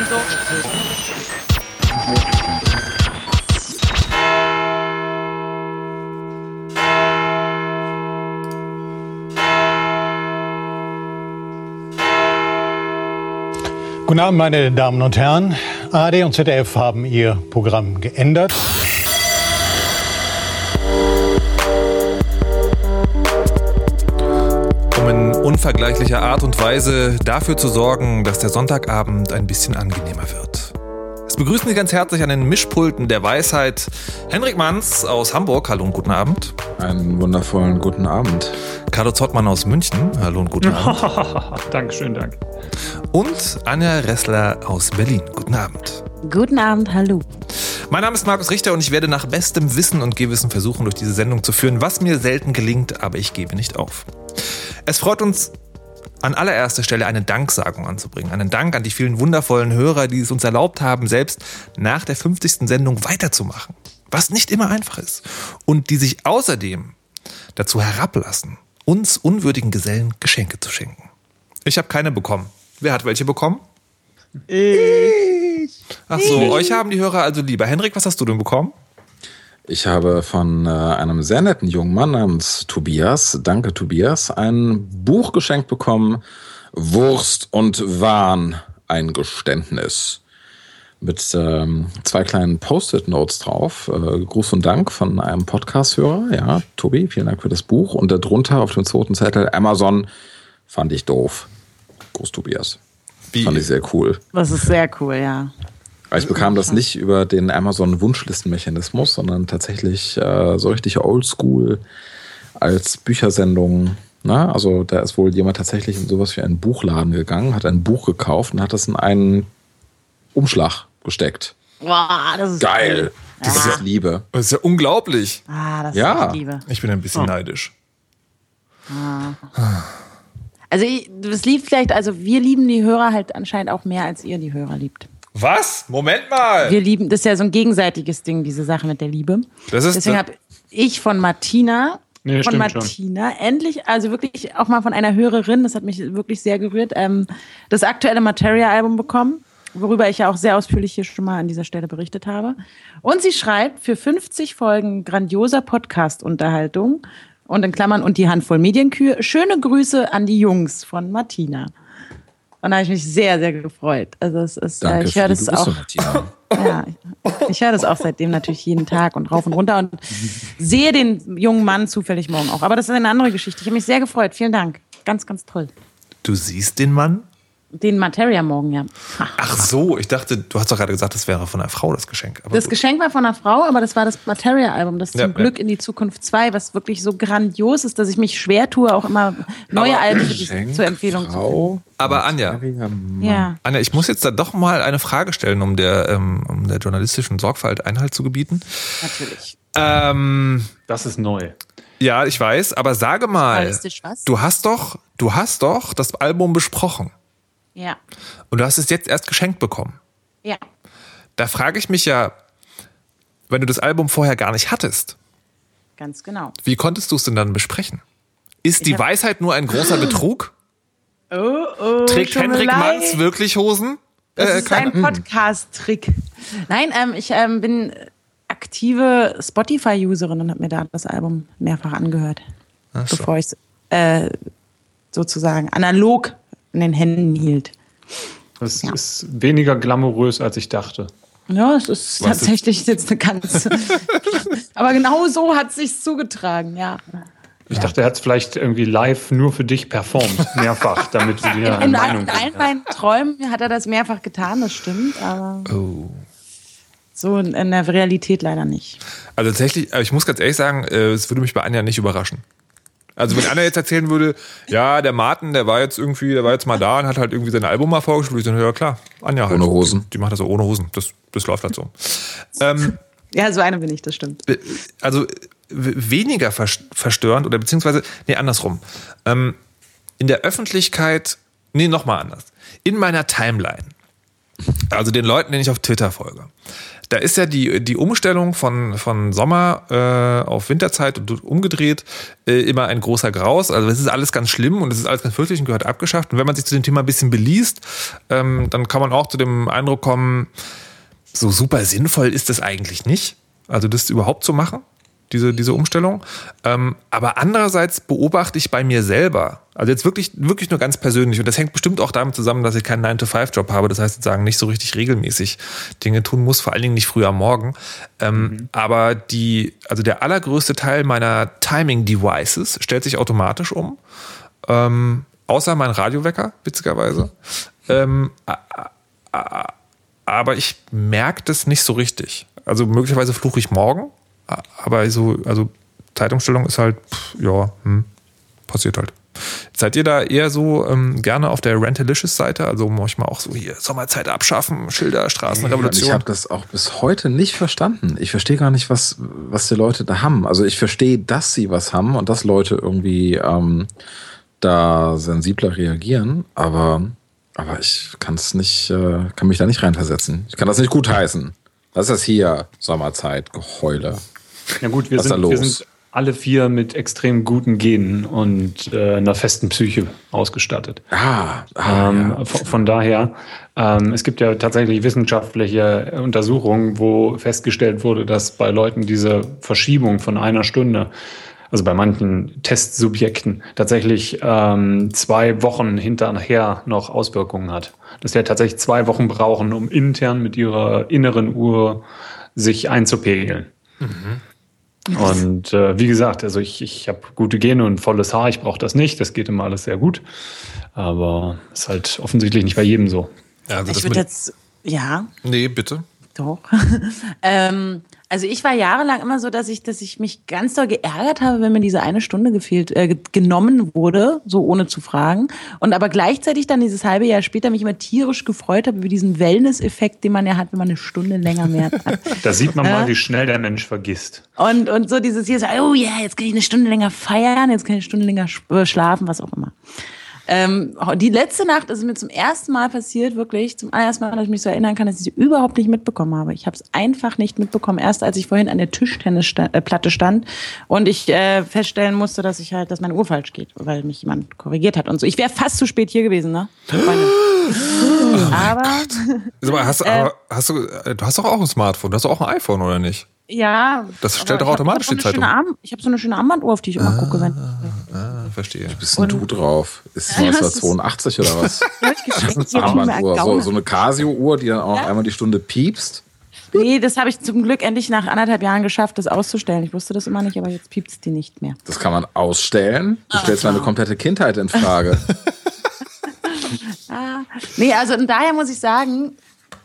und so. Guten Abend, meine Damen und Herren. ARD und ZDF haben ihr Programm geändert. Unvergleichlicher Art und Weise dafür zu sorgen, dass der Sonntagabend ein bisschen angenehmer wird. Es begrüßen Sie ganz herzlich an den Mischpulten der Weisheit Henrik Manns aus Hamburg. Hallo und guten Abend. Einen wundervollen guten Abend. Carlo Zottmann aus München. Hallo und guten Abend. Dankeschön, danke. Und Anja Ressler aus Berlin. Guten Abend. Guten Abend, hallo. Mein Name ist Markus Richter und ich werde nach bestem Wissen und Gewissen versuchen, durch diese Sendung zu führen, was mir selten gelingt, aber ich gebe nicht auf. Es freut uns an allererster Stelle eine Danksagung anzubringen. Einen Dank an die vielen wundervollen Hörer, die es uns erlaubt haben, selbst nach der 50. Sendung weiterzumachen. Was nicht immer einfach ist. Und die sich außerdem dazu herablassen, uns unwürdigen Gesellen Geschenke zu schenken. Ich habe keine bekommen. Wer hat welche bekommen? Ich. Ach so, ich. euch haben die Hörer also lieber. Henrik, was hast du denn bekommen? Ich habe von äh, einem sehr netten jungen Mann namens Tobias, danke Tobias, ein Buch geschenkt bekommen, Wurst und Wahn, ein Geständnis. Mit ähm, zwei kleinen Post-it-Notes drauf. Äh, Gruß und Dank von einem Podcast-Hörer. Ja, Tobi, vielen Dank für das Buch. Und darunter auf dem zweiten Zettel Amazon fand ich doof. Gruß Tobias. Wie? Fand ich sehr cool. Das ist sehr cool, ja. Ich bekam das nicht über den Amazon-Wunschlistenmechanismus, sondern tatsächlich äh, so richtig oldschool als Büchersendung. Na, also da ist wohl jemand tatsächlich in sowas wie einen Buchladen gegangen, hat ein Buch gekauft und hat das in einen Umschlag gesteckt. Boah, das ist geil. Cool. Das ja. ist Liebe. Das ist ja unglaublich. Ah, das ja. ist Liebe. Ich bin ein bisschen oh. neidisch. Ah. Also das liebt vielleicht, also wir lieben die Hörer halt anscheinend auch mehr, als ihr die Hörer liebt. Was? Moment mal. Wir lieben, das ist ja so ein gegenseitiges Ding, diese Sache mit der Liebe. Das ist Deswegen habe ich von Martina, nee, von Martina, schon. endlich, also wirklich auch mal von einer Hörerin, das hat mich wirklich sehr gerührt, ähm, das aktuelle Materia-Album bekommen, worüber ich ja auch sehr ausführlich hier schon mal an dieser Stelle berichtet habe. Und sie schreibt, für 50 Folgen grandioser Podcast-Unterhaltung und in Klammern und die Handvoll Medienkühe, schöne Grüße an die Jungs von Martina. Und da habe ich mich sehr, sehr gefreut. Also es ist, Danke ich höre das auch. ja, ich höre das auch seitdem natürlich jeden Tag und rauf und runter und sehe den jungen Mann zufällig morgen auch. Aber das ist eine andere Geschichte. Ich habe mich sehr gefreut. Vielen Dank. Ganz, ganz toll. Du siehst den Mann? Den Materia morgen, ja. Ach so, ich dachte, du hast doch gerade gesagt, das wäre von einer Frau das Geschenk. Aber das gut. Geschenk war von einer Frau, aber das war das Materia-Album, das ja, zum Glück ja. in die Zukunft 2, was wirklich so grandios ist, dass ich mich schwer tue, auch immer neue aber Alben Geschenk, zur Empfehlung Frau, zu finden. Aber Anja, ja. Anja, ich muss jetzt da doch mal eine Frage stellen, um der, ähm, um der journalistischen Sorgfalt Einhalt zu gebieten. Natürlich. Ähm, das ist neu. Ja, ich weiß, aber sage mal, du hast doch, du hast doch das Album besprochen. Ja. Und du hast es jetzt erst geschenkt bekommen. Ja. Da frage ich mich ja, wenn du das Album vorher gar nicht hattest. Ganz genau. Wie konntest du es denn dann besprechen? Ist ich die Weisheit nur ein großer Betrug? Oh, oh, Trägt Henrik Manns wirklich Hosen? Das äh, ist ein Podcast-Trick. Nein, ähm, ich ähm, bin aktive Spotify-Userin und habe mir da das Album mehrfach angehört, so. bevor ich es äh, sozusagen analog in den Händen hielt. Das ja. ist weniger glamourös, als ich dachte. Ja, es ist Was tatsächlich ist? jetzt eine ganz. Aber genau so hat es sich zugetragen, ja. Ich ja. dachte, er hat es vielleicht irgendwie live nur für dich performt, mehrfach, damit du dir eine in, Meinung In allen meinen Träumen hat er das mehrfach getan, das stimmt, aber oh. so in, in, der Realität leider nicht. Also tatsächlich, ich muss ganz ehrlich sagen, äh, es würde mich bei Anja nicht überraschen. Also wenn einer jetzt erzählen würde, ja, der Martin, der war jetzt irgendwie, der war jetzt mal da und hat halt irgendwie sein Album mal ich sagen, ja klar, Anja halt. Ohne Hosen. Die, die macht das so ohne Hosen. Das, das läuft halt so. ähm, ja, so eine bin ich, das stimmt. Also weniger verstörend oder beziehungsweise, nee, andersrum. Ähm, in der Öffentlichkeit, nee, nochmal anders. In meiner Timeline also den Leuten, denen ich auf Twitter folge. Da ist ja die, die Umstellung von, von Sommer äh, auf Winterzeit und umgedreht äh, immer ein großer Graus. Also es ist alles ganz schlimm und es ist alles ganz fürchterlich und gehört abgeschafft. Und wenn man sich zu dem Thema ein bisschen beliest, ähm, dann kann man auch zu dem Eindruck kommen, so super sinnvoll ist das eigentlich nicht. Also das überhaupt zu machen diese, diese Umstellung. Ähm, aber andererseits beobachte ich bei mir selber, also jetzt wirklich, wirklich nur ganz persönlich, und das hängt bestimmt auch damit zusammen, dass ich keinen 9-to-5-Job habe, das heißt sozusagen nicht so richtig regelmäßig Dinge tun muss, vor allen Dingen nicht früh am Morgen. Ähm, mhm. Aber die, also der allergrößte Teil meiner Timing-Devices stellt sich automatisch um. Ähm, außer mein Radiowecker, witzigerweise. Ähm, aber ich merke das nicht so richtig. Also möglicherweise fluche ich morgen, aber so, also Zeitumstellung ist halt, pff, ja, hm, passiert halt. Seid ihr da eher so ähm, gerne auf der Rentalicious-Seite? Also manchmal auch so hier Sommerzeit abschaffen, Schilder, Straßenrevolution? Ich habe das auch bis heute nicht verstanden. Ich verstehe gar nicht, was, was die Leute da haben. Also ich verstehe, dass sie was haben und dass Leute irgendwie ähm, da sensibler reagieren, aber, aber ich kann es nicht, äh, kann mich da nicht reinversetzen. Ich kann das nicht gutheißen. Was ist das hier? Sommerzeit, Geheule. Ja gut, wir, sind, wir sind alle vier mit extrem guten Genen und äh, einer festen Psyche ausgestattet. Ah, ah ähm, ja. von, von, daher, ähm, es gibt ja tatsächlich wissenschaftliche Untersuchungen, wo festgestellt wurde, dass bei Leuten diese Verschiebung von einer Stunde, also bei manchen Testsubjekten, tatsächlich ähm, zwei Wochen hinterher noch Auswirkungen hat. Dass wir tatsächlich zwei Wochen brauchen, um intern mit ihrer inneren Uhr sich einzupegeln. Mhm. Und äh, wie gesagt, also ich, ich habe gute Gene und volles Haar, ich brauche das nicht, das geht immer alles sehr gut. Aber ist halt offensichtlich nicht bei jedem so. Ja, also ich würde jetzt, ja. Nee, bitte. Doch. ähm, also ich war jahrelang immer so, dass ich, dass ich mich ganz doll geärgert habe, wenn mir diese eine Stunde gefehlt, äh, genommen wurde, so ohne zu fragen. Und aber gleichzeitig dann dieses halbe Jahr später mich immer tierisch gefreut habe über diesen Wellness-Effekt, den man ja hat, wenn man eine Stunde länger mehr hat. da sieht man mal, wie schnell der Mensch vergisst. Und, und so dieses hier so, oh ja, yeah, jetzt kann ich eine Stunde länger feiern, jetzt kann ich eine Stunde länger äh, schlafen, was auch immer. Ähm, die letzte Nacht ist mir zum ersten Mal passiert, wirklich, zum allerersten Mal, dass ich mich so erinnern kann, dass ich sie überhaupt nicht mitbekommen habe. Ich habe es einfach nicht mitbekommen, erst als ich vorhin an der Tischtennisplatte stand und ich äh, feststellen musste, dass ich halt, dass meine Uhr falsch geht, weil mich jemand korrigiert hat und so. Ich wäre fast zu spät hier gewesen, ne? Oh aber, aber, hast, äh, aber hast du, äh, du hast doch auch ein Smartphone, du hast doch auch ein iPhone, oder nicht? Ja. Das stellt doch automatisch die Zeitung. Arm, ich habe so eine schöne Armbanduhr, auf die ich immer ah, gucke. Wenn, ah, verstehe. Wie bist denn du drauf? Ist das 1982 oder was? Armbanduhr. So, so eine Casio-Uhr, die dann auch ja? einmal die Stunde piepst. Nee, das habe ich zum Glück endlich nach anderthalb Jahren geschafft, das auszustellen. Ich wusste das immer nicht, aber jetzt piepst es die nicht mehr. Das kann man ausstellen. Du ah, stellst meine komplette Kindheit in Frage. ah, nee, also und daher muss ich sagen,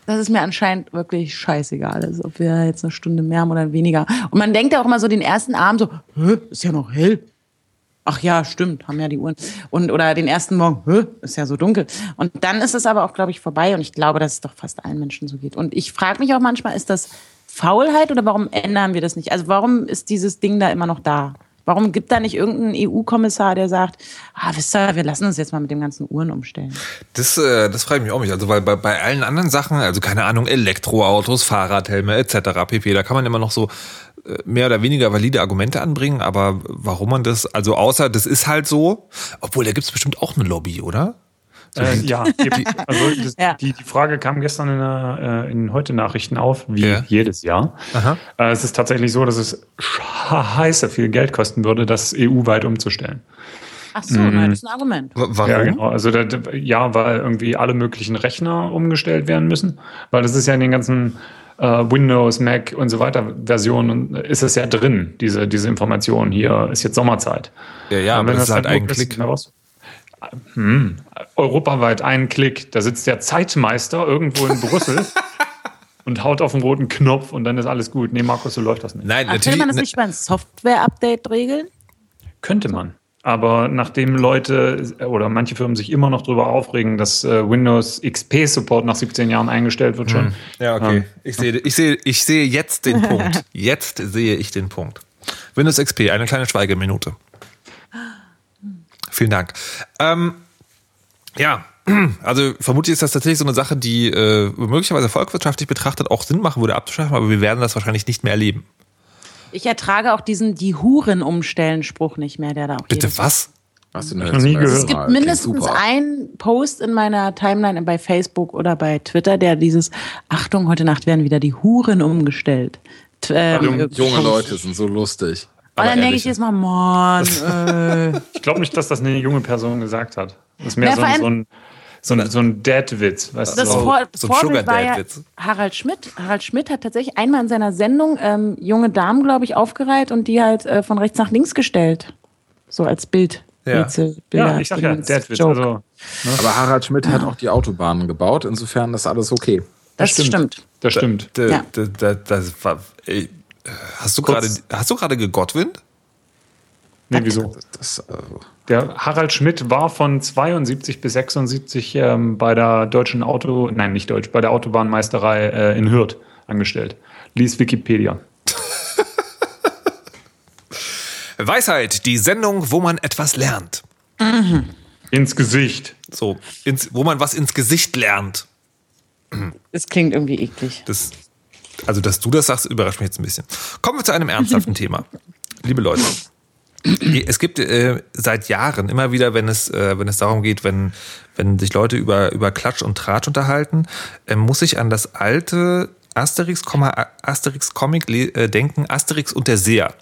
dass es mir anscheinend wirklich scheißegal ist, ob wir jetzt eine Stunde mehr haben oder weniger. Und man denkt ja auch immer so den ersten Abend so, Hä, ist ja noch hell. Ach ja, stimmt, haben ja die Uhren. Und, oder den ersten Morgen, ist ja so dunkel. Und dann ist es aber auch, glaube ich, vorbei. Und ich glaube, dass es doch fast allen Menschen so geht. Und ich frage mich auch manchmal, ist das Faulheit oder warum ändern wir das nicht? Also warum ist dieses Ding da immer noch da? Warum gibt da nicht irgendein EU-Kommissar, der sagt, ah, wisst ihr, wir lassen uns jetzt mal mit dem ganzen Uhren umstellen? Das, äh, das frage ich mich auch nicht. Also weil bei, bei allen anderen Sachen, also keine Ahnung, Elektroautos, Fahrradhelme etc. pp, da kann man immer noch so mehr oder weniger valide Argumente anbringen, aber warum man das, also außer das ist halt so, obwohl da gibt es bestimmt auch eine Lobby, oder? Äh, ja, die, also das, ja. Die, die Frage kam gestern in, der, äh, in heute Nachrichten auf, wie ja. jedes Jahr. Äh, es ist tatsächlich so, dass es scheiße viel Geld kosten würde, das EU-weit umzustellen. Ach so, mhm. das ist ein Argument. Warum? Ja, genau. Also da, ja, weil irgendwie alle möglichen Rechner umgestellt werden müssen, weil das ist ja in den ganzen Windows, Mac und so weiter Versionen ist es ja drin, diese, diese Information. Hier ist jetzt Sommerzeit. Ja, ja, aber das ist halt ein Klick. Ist, hm, europaweit einen Klick. Da sitzt der Zeitmeister irgendwo in Brüssel und haut auf den roten Knopf und dann ist alles gut. Nee, Markus, so läuft das nicht. Nein, natürlich. Könnte man das nicht beim Software-Update regeln? Könnte man. Aber nachdem Leute oder manche Firmen sich immer noch darüber aufregen, dass äh, Windows XP Support nach 17 Jahren eingestellt wird schon. Hm. Ja, okay. Ähm, ich sehe, ich sehe, ich sehe jetzt den Punkt. Jetzt sehe ich den Punkt. Windows XP, eine kleine Schweigeminute. Vielen Dank. Ähm, ja, Also vermutlich ist das tatsächlich so eine Sache, die äh, möglicherweise volkswirtschaftlich betrachtet auch Sinn machen würde abzuschaffen, aber wir werden das wahrscheinlich nicht mehr erleben. Ich ertrage auch diesen die Huren umstellen Spruch nicht mehr, der da auch Bitte was? Hast du noch nie gehört. Es gibt mindestens einen Post in meiner Timeline bei Facebook oder bei Twitter, der dieses Achtung, heute Nacht werden wieder die Huren umgestellt. Ähm, Junge- Post. Leute sind so lustig. Und Aber dann denke ich jetzt mal, Mann, äh, Ich glaube nicht, dass das eine junge Person gesagt hat. Das ist mehr Ja, so, so ein, so ein, so ein Dad-Witz. Weißt das du? Vor so ein Vorbild war ja Sugar-Dad-Witz. Harald Schmidt. Harald Schmidt hat tatsächlich einmal in seiner Sendung ähm, junge Damen, glaube ich, aufgereiht und die halt äh, von rechts nach links gestellt. So als Bild. Ja. Rätsel, Ja, Bilder, ich sag ja, Dad-Witz. Also, Aber Harald Schmidt hat auch die Autobahnen gebaut, insofern ist alles okay. das stimmt. Das stimmt. Da, Ja. da, da, das war, ey, gerade hast du gerade gegottwind? Nee, wieso? Das, äh, Der Harald Schmidt war von 72 bis 76 ähm, bei der deutschen Auto, nein, nicht deutsch, bei der Autobahnmeisterei äh, in Hürth angestellt. Lies Wikipedia. Weisheit, die Sendung, wo man etwas lernt. Ins Gesicht. So, ins, wo man was ins Gesicht lernt. Das klingt irgendwie eklig. Das, also, dass du das sagst, überrascht mich jetzt ein bisschen. Kommen wir zu einem ernsthaften Thema. Liebe Leute, es gibt äh, seit Jahren immer wieder, wenn es, äh, wenn es darum geht, wenn, wenn sich Leute über, über Klatsch und Tratsch unterhalten, äh, muss ich an das alte Asterix, Asterix Comic äh, denken, Asterix und der Seher.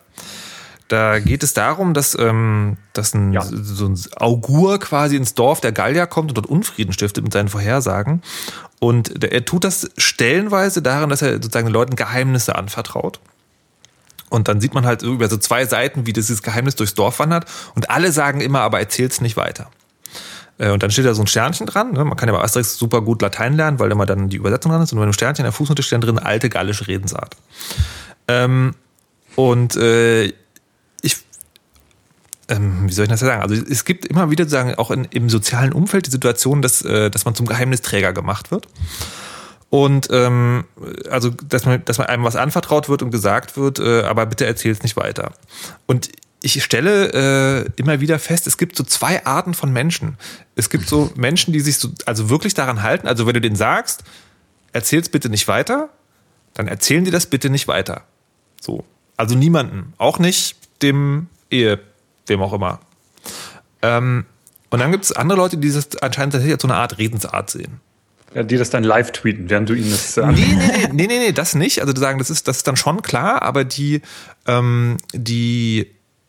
Da geht es darum, dass, ähm, dass ein, Ja. so ein Augur quasi ins Dorf der Gallier kommt und dort Unfrieden stiftet mit seinen Vorhersagen. Und er tut das stellenweise darin, dass er sozusagen den Leuten Geheimnisse anvertraut. Und dann sieht man halt über so zwei Seiten, wie dieses Geheimnis durchs Dorf wandert. Und alle sagen immer, aber erzähl's nicht weiter. Äh, Und dann steht da so ein Sternchen dran. ne? Man kann ja bei Asterix super gut Latein lernen, weil immer dann die Übersetzung dran ist. Und bei einem Sternchen in der Fußnote steht dann drin, alte gallische Redensart. Ähm, und äh, ich, ähm, wie soll ich das sagen? Also es gibt immer wieder sagen, auch in, im sozialen Umfeld die Situation, dass, äh, dass man zum Geheimnisträger gemacht wird. Und ähm, also, dass man, dass man einem was anvertraut wird und gesagt wird, äh, aber bitte erzähl's nicht weiter. Und ich stelle äh, immer wieder fest, es gibt so zwei Arten von Menschen. Es gibt so Menschen, die sich so, also wirklich daran halten, also wenn du denen sagst, erzähl's bitte nicht weiter, dann erzählen die das bitte nicht weiter. So. Also niemanden. Auch nicht dem Ehe, wem auch immer. Ähm, und dann gibt es andere Leute, die das anscheinend tatsächlich als so eine Art Redensart sehen. Ja, die das dann live tweeten, während du ihnen das äh, Nee, nee, nee, nee, nee, nee, das nicht. Also sagen, das ist, das ist dann schon klar, aber die, ähm, die,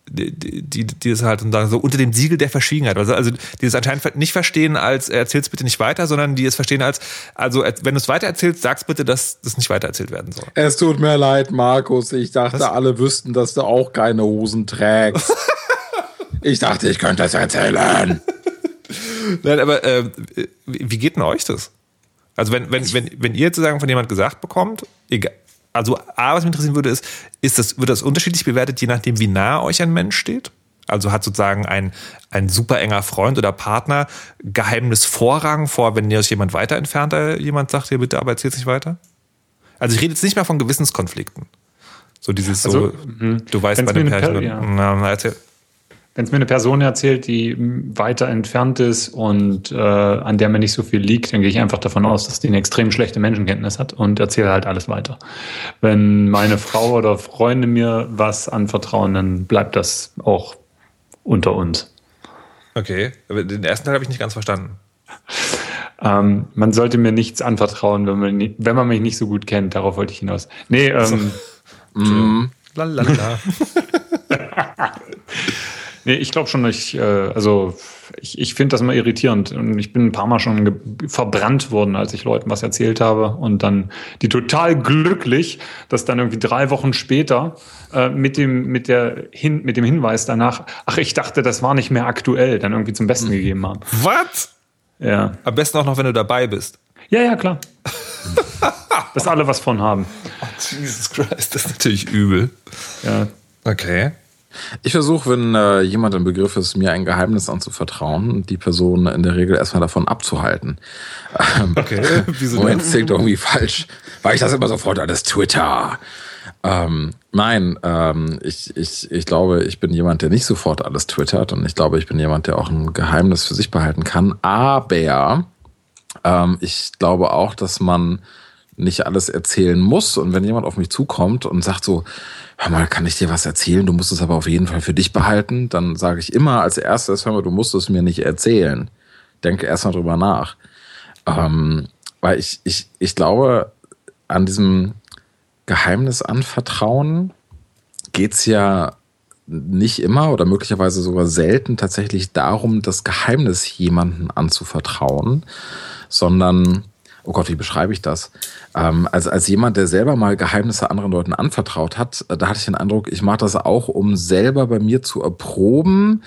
die, die, die das halt sagen, so unter dem Siegel der Verschwiegenheit. Also, also die das anscheinend nicht verstehen als erzähl's bitte nicht weiter, sondern die es verstehen als, also wenn du es weitererzählst, sag's bitte, dass das nicht weitererzählt werden soll. Es tut mir leid, Markus. Ich dachte, alle wüssten, dass du auch keine Hosen trägst. ich dachte, ich könnte das erzählen. Nein, aber äh, wie wie geht denn euch das? Also wenn, wenn, wenn, wenn ihr jetzt sozusagen von jemand gesagt bekommt, egal, also A, was mich interessieren würde, ist, ist das, wird das unterschiedlich bewertet, je nachdem, wie nah euch ein Mensch steht? Also hat sozusagen ein, ein super enger Freund oder Partner Geheimnis Vorrang vor, wenn ihr euch jemand weiter entfernter jemand sagt, hier bitte, aber erzählt nicht weiter? Also ich rede jetzt nicht mehr von Gewissenskonflikten. So dieses so, Also, du weißt bei dem Pärchen, ja. na, erzähl. Wenn es mir eine Person erzählt, die weiter entfernt ist und äh, an der mir nicht so viel liegt, dann gehe ich einfach davon aus, dass die eine extrem schlechte Menschenkenntnis hat und erzähle halt alles weiter. Wenn meine Frau oder Freunde mir was anvertrauen, dann bleibt das auch unter uns. Okay, aber den ersten Teil habe ich nicht ganz verstanden. Ähm, man sollte mir nichts anvertrauen, wenn man, wenn man mich nicht so gut kennt. Darauf wollte ich hinaus. Nee, ähm, Lalalala. Nee, ich glaube schon, ich, äh, also ich, ich finde das immer irritierend und ich bin ein paar Mal schon verbrannt worden, als ich Leuten was erzählt habe und dann die total glücklich, dass dann irgendwie drei Wochen später äh, mit dem mit der hin, mit dem Hinweis danach, ach ich dachte, das war nicht mehr aktuell, dann irgendwie zum Besten gegeben haben. Was? Ja, Am besten auch noch, wenn du dabei bist. ja, ja klar. dass alle was von haben. Jesus Christ, das ist natürlich übel. Ja. Okay. Ich versuche, wenn äh, jemand im Begriff ist, mir ein Geheimnis anzuvertrauen, die Person in der Regel erstmal davon abzuhalten. Ähm, okay, wieso Moment, das klingt irgendwie falsch, weil ich das immer sofort alles Twitter. Ähm, nein, ähm, ich, ich, ich glaube, ich bin jemand, der nicht sofort alles twittert und ich glaube, ich bin jemand, der auch ein Geheimnis für sich behalten kann. Aber ähm, ich glaube auch, dass man nicht alles erzählen muss. Und wenn jemand auf mich zukommt und sagt so, hör mal, kann ich dir was erzählen? Du musst es aber auf jeden Fall für dich behalten. Dann sage ich immer als erstes, hör mal, du musst es mir nicht erzählen. Denke erst mal drüber nach. Ähm, weil ich, ich, ich glaube, an diesem Geheimnis anvertrauen geht's ja nicht immer oder möglicherweise sogar selten tatsächlich darum, das Geheimnis jemanden anzuvertrauen, sondern oh Gott, wie beschreibe ich das? Ähm, also als jemand, der selber mal Geheimnisse anderen Leuten anvertraut hat, äh, da hatte ich den Eindruck, ich mache das auch, um selber bei mir zu erproben,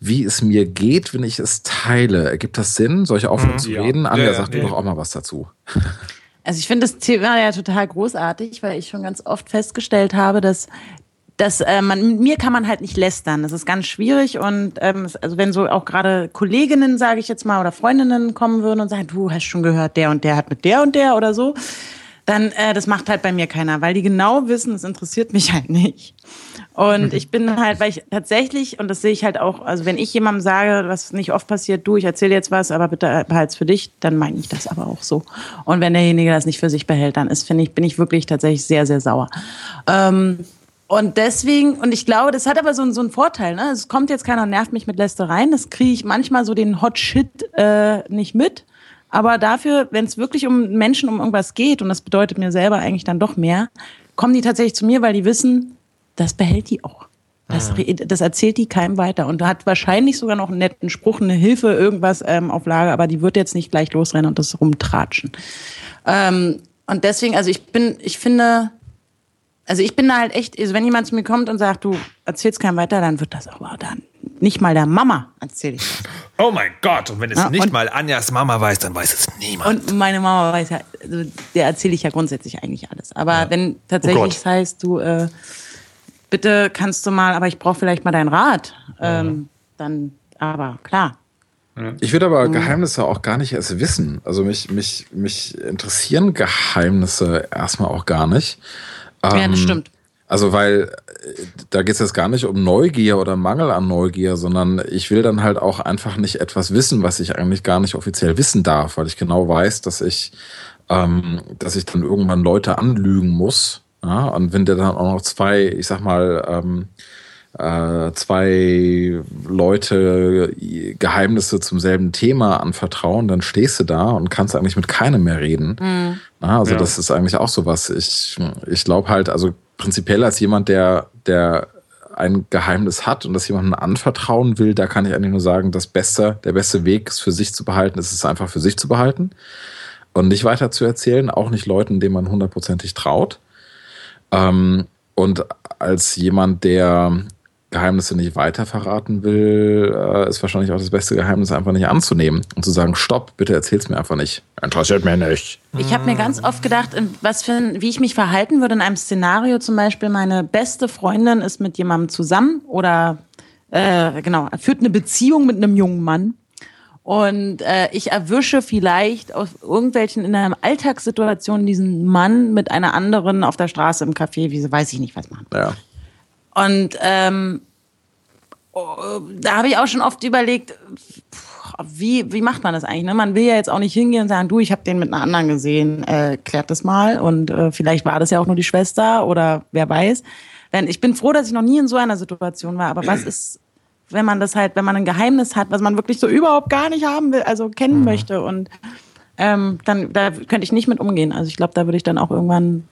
wie es mir geht, wenn ich es teile. Ergibt das Sinn? Soll ich aufhören mhm, zu ja. reden? Anja, ja, sag ja. du doch auch mal was dazu. Also ich finde das Thema ja total großartig, weil ich schon ganz oft festgestellt habe, dass dass äh, man mit mir kann man halt nicht lästern. Das ist ganz schwierig und ähm, also wenn so auch gerade Kolleginnen, sage ich jetzt mal, oder Freundinnen kommen würden und sagen, du hast schon gehört, der und der hat mit der und der oder so, dann äh, das macht halt bei mir keiner, weil die genau wissen, es interessiert mich halt nicht. Und mhm. ich bin halt, weil ich tatsächlich, und das sehe ich halt auch, also wenn ich jemandem sage, was nicht oft passiert, du, ich erzähle jetzt was, aber bitte behalt's für dich, dann meine ich das aber auch so. Und wenn derjenige das nicht für sich behält, dann ist, finde ich, bin ich wirklich tatsächlich sehr, sehr sauer. Ähm, und deswegen, und ich glaube, das hat aber so, so einen Vorteil, ne? Es kommt jetzt keiner und nervt mich mit Lästereien. Das kriege ich manchmal so den Hot Shit äh, nicht mit. Aber dafür, wenn es wirklich um Menschen um irgendwas geht, und das bedeutet mir selber eigentlich dann doch mehr, kommen die tatsächlich zu mir, weil die wissen, das behält die auch. Das, ah. das erzählt die keinem weiter und hat wahrscheinlich sogar noch einen netten Spruch, eine Hilfe, irgendwas ähm, auf Lager, aber die wird jetzt nicht gleich losrennen und das rumtratschen. Ähm, und deswegen, also ich bin, ich finde, also ich bin da halt echt, also wenn jemand zu mir kommt und sagt, du erzählst keinem weiter, dann wird das aber dann nicht mal der Mama erzähle ich das. Oh mein Gott, und wenn es ja, nicht mal Anjas Mama weiß, dann weiß es niemand. Und meine Mama weiß ja, also der erzähle ich ja grundsätzlich eigentlich alles. Aber ja. wenn tatsächlich oh es heißt, du, äh, bitte kannst du mal, aber ich brauche vielleicht mal deinen Rat, ähm, mhm. dann, aber klar. Ich würde aber mhm. Geheimnisse auch gar nicht erst wissen. Also mich, mich, mich interessieren Geheimnisse erstmal auch gar nicht. Ähm, ja, das ähm, stimmt. Also, weil äh, da geht es jetzt gar nicht um Neugier oder Mangel an Neugier, sondern ich will dann halt auch einfach nicht etwas wissen, was ich eigentlich gar nicht offiziell wissen darf, weil ich genau weiß, dass ich, ähm, dass ich dann irgendwann Leute anlügen muss. Ja? Und wenn der dann auch noch zwei, ich sag mal, ähm, äh, zwei Leute Geheimnisse zum selben Thema anvertrauen, dann stehst du da und kannst eigentlich mit keinem mehr reden. Mhm. also ja. das ist eigentlich auch so was. Ich, ich glaube halt, also prinzipiell als jemand, der, der ein Geheimnis hat und das jemandem anvertrauen will, da kann ich eigentlich nur sagen, das Beste, der beste Weg, es für sich zu behalten, ist es einfach für sich zu behalten und nicht weiter zu erzählen, auch nicht Leuten, denen man hundertprozentig traut. Ähm, und als jemand, der Geheimnisse nicht weiter verraten will, äh, ist wahrscheinlich auch das beste Geheimnis einfach nicht anzunehmen und zu sagen, stopp, bitte erzähl's mir einfach nicht. Interessiert mir nicht. Ich habe mir ganz oft gedacht, was für wie ich mich verhalten würde in einem Szenario, zum Beispiel meine beste Freundin ist mit jemandem zusammen oder äh, genau, führt eine Beziehung mit einem jungen Mann. Und äh, ich erwische vielleicht aus irgendwelchen in einer Alltagssituation diesen Mann mit einer anderen auf der Straße im Café, wie sie weiß ich nicht was machen. Ja. Und ähm, da habe ich auch schon oft überlegt, wie, wie macht man das eigentlich? Ne? Man will ja jetzt auch nicht hingehen und sagen, du, ich habe den mit einer anderen gesehen, äh, klärt das mal. Und äh, vielleicht war das ja auch nur die Schwester oder wer weiß. Denn ich bin froh, dass ich noch nie in so einer Situation war. Aber was ist, wenn man das halt, wenn man ein Geheimnis hat, was man wirklich so überhaupt gar nicht haben will, also kennen mhm. möchte und ähm, dann da könnte ich nicht mit umgehen. Also ich glaube, da würde ich dann auch irgendwann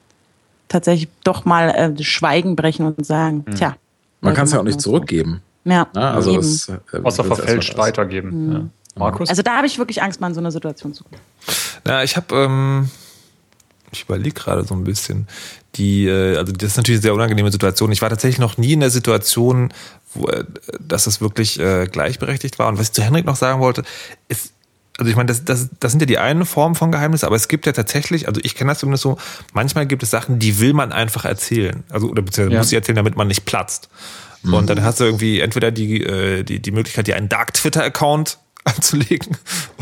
tatsächlich doch mal äh, Schweigen brechen und sagen, mhm. tja. Man kann es ja auch nicht zurückgeben. Ja, ja also das, äh, Außer verfälscht weitergeben. Mhm. Ja. Markus? Also da habe ich wirklich Angst, mal in so eine Situation zu kommen. Na, ich habe, ähm, ich überlege gerade so ein bisschen, die, äh, also das ist natürlich eine sehr unangenehme Situation. Ich war tatsächlich noch nie in der Situation, wo, äh, dass es wirklich äh, gleichberechtigt war. Und was ich zu Henrik noch sagen wollte, ist, also ich meine, das, das, das sind ja die eine Form von Geheimnis, aber es gibt ja tatsächlich, also ich kenne das zumindest so, manchmal gibt es Sachen, die will man einfach erzählen. Also, oder beziehungsweise Ja. muss sie erzählen, damit man nicht platzt. Und dann hast du irgendwie entweder die, äh, die, die Möglichkeit, dir einen Dark-Twitter-Account anzulegen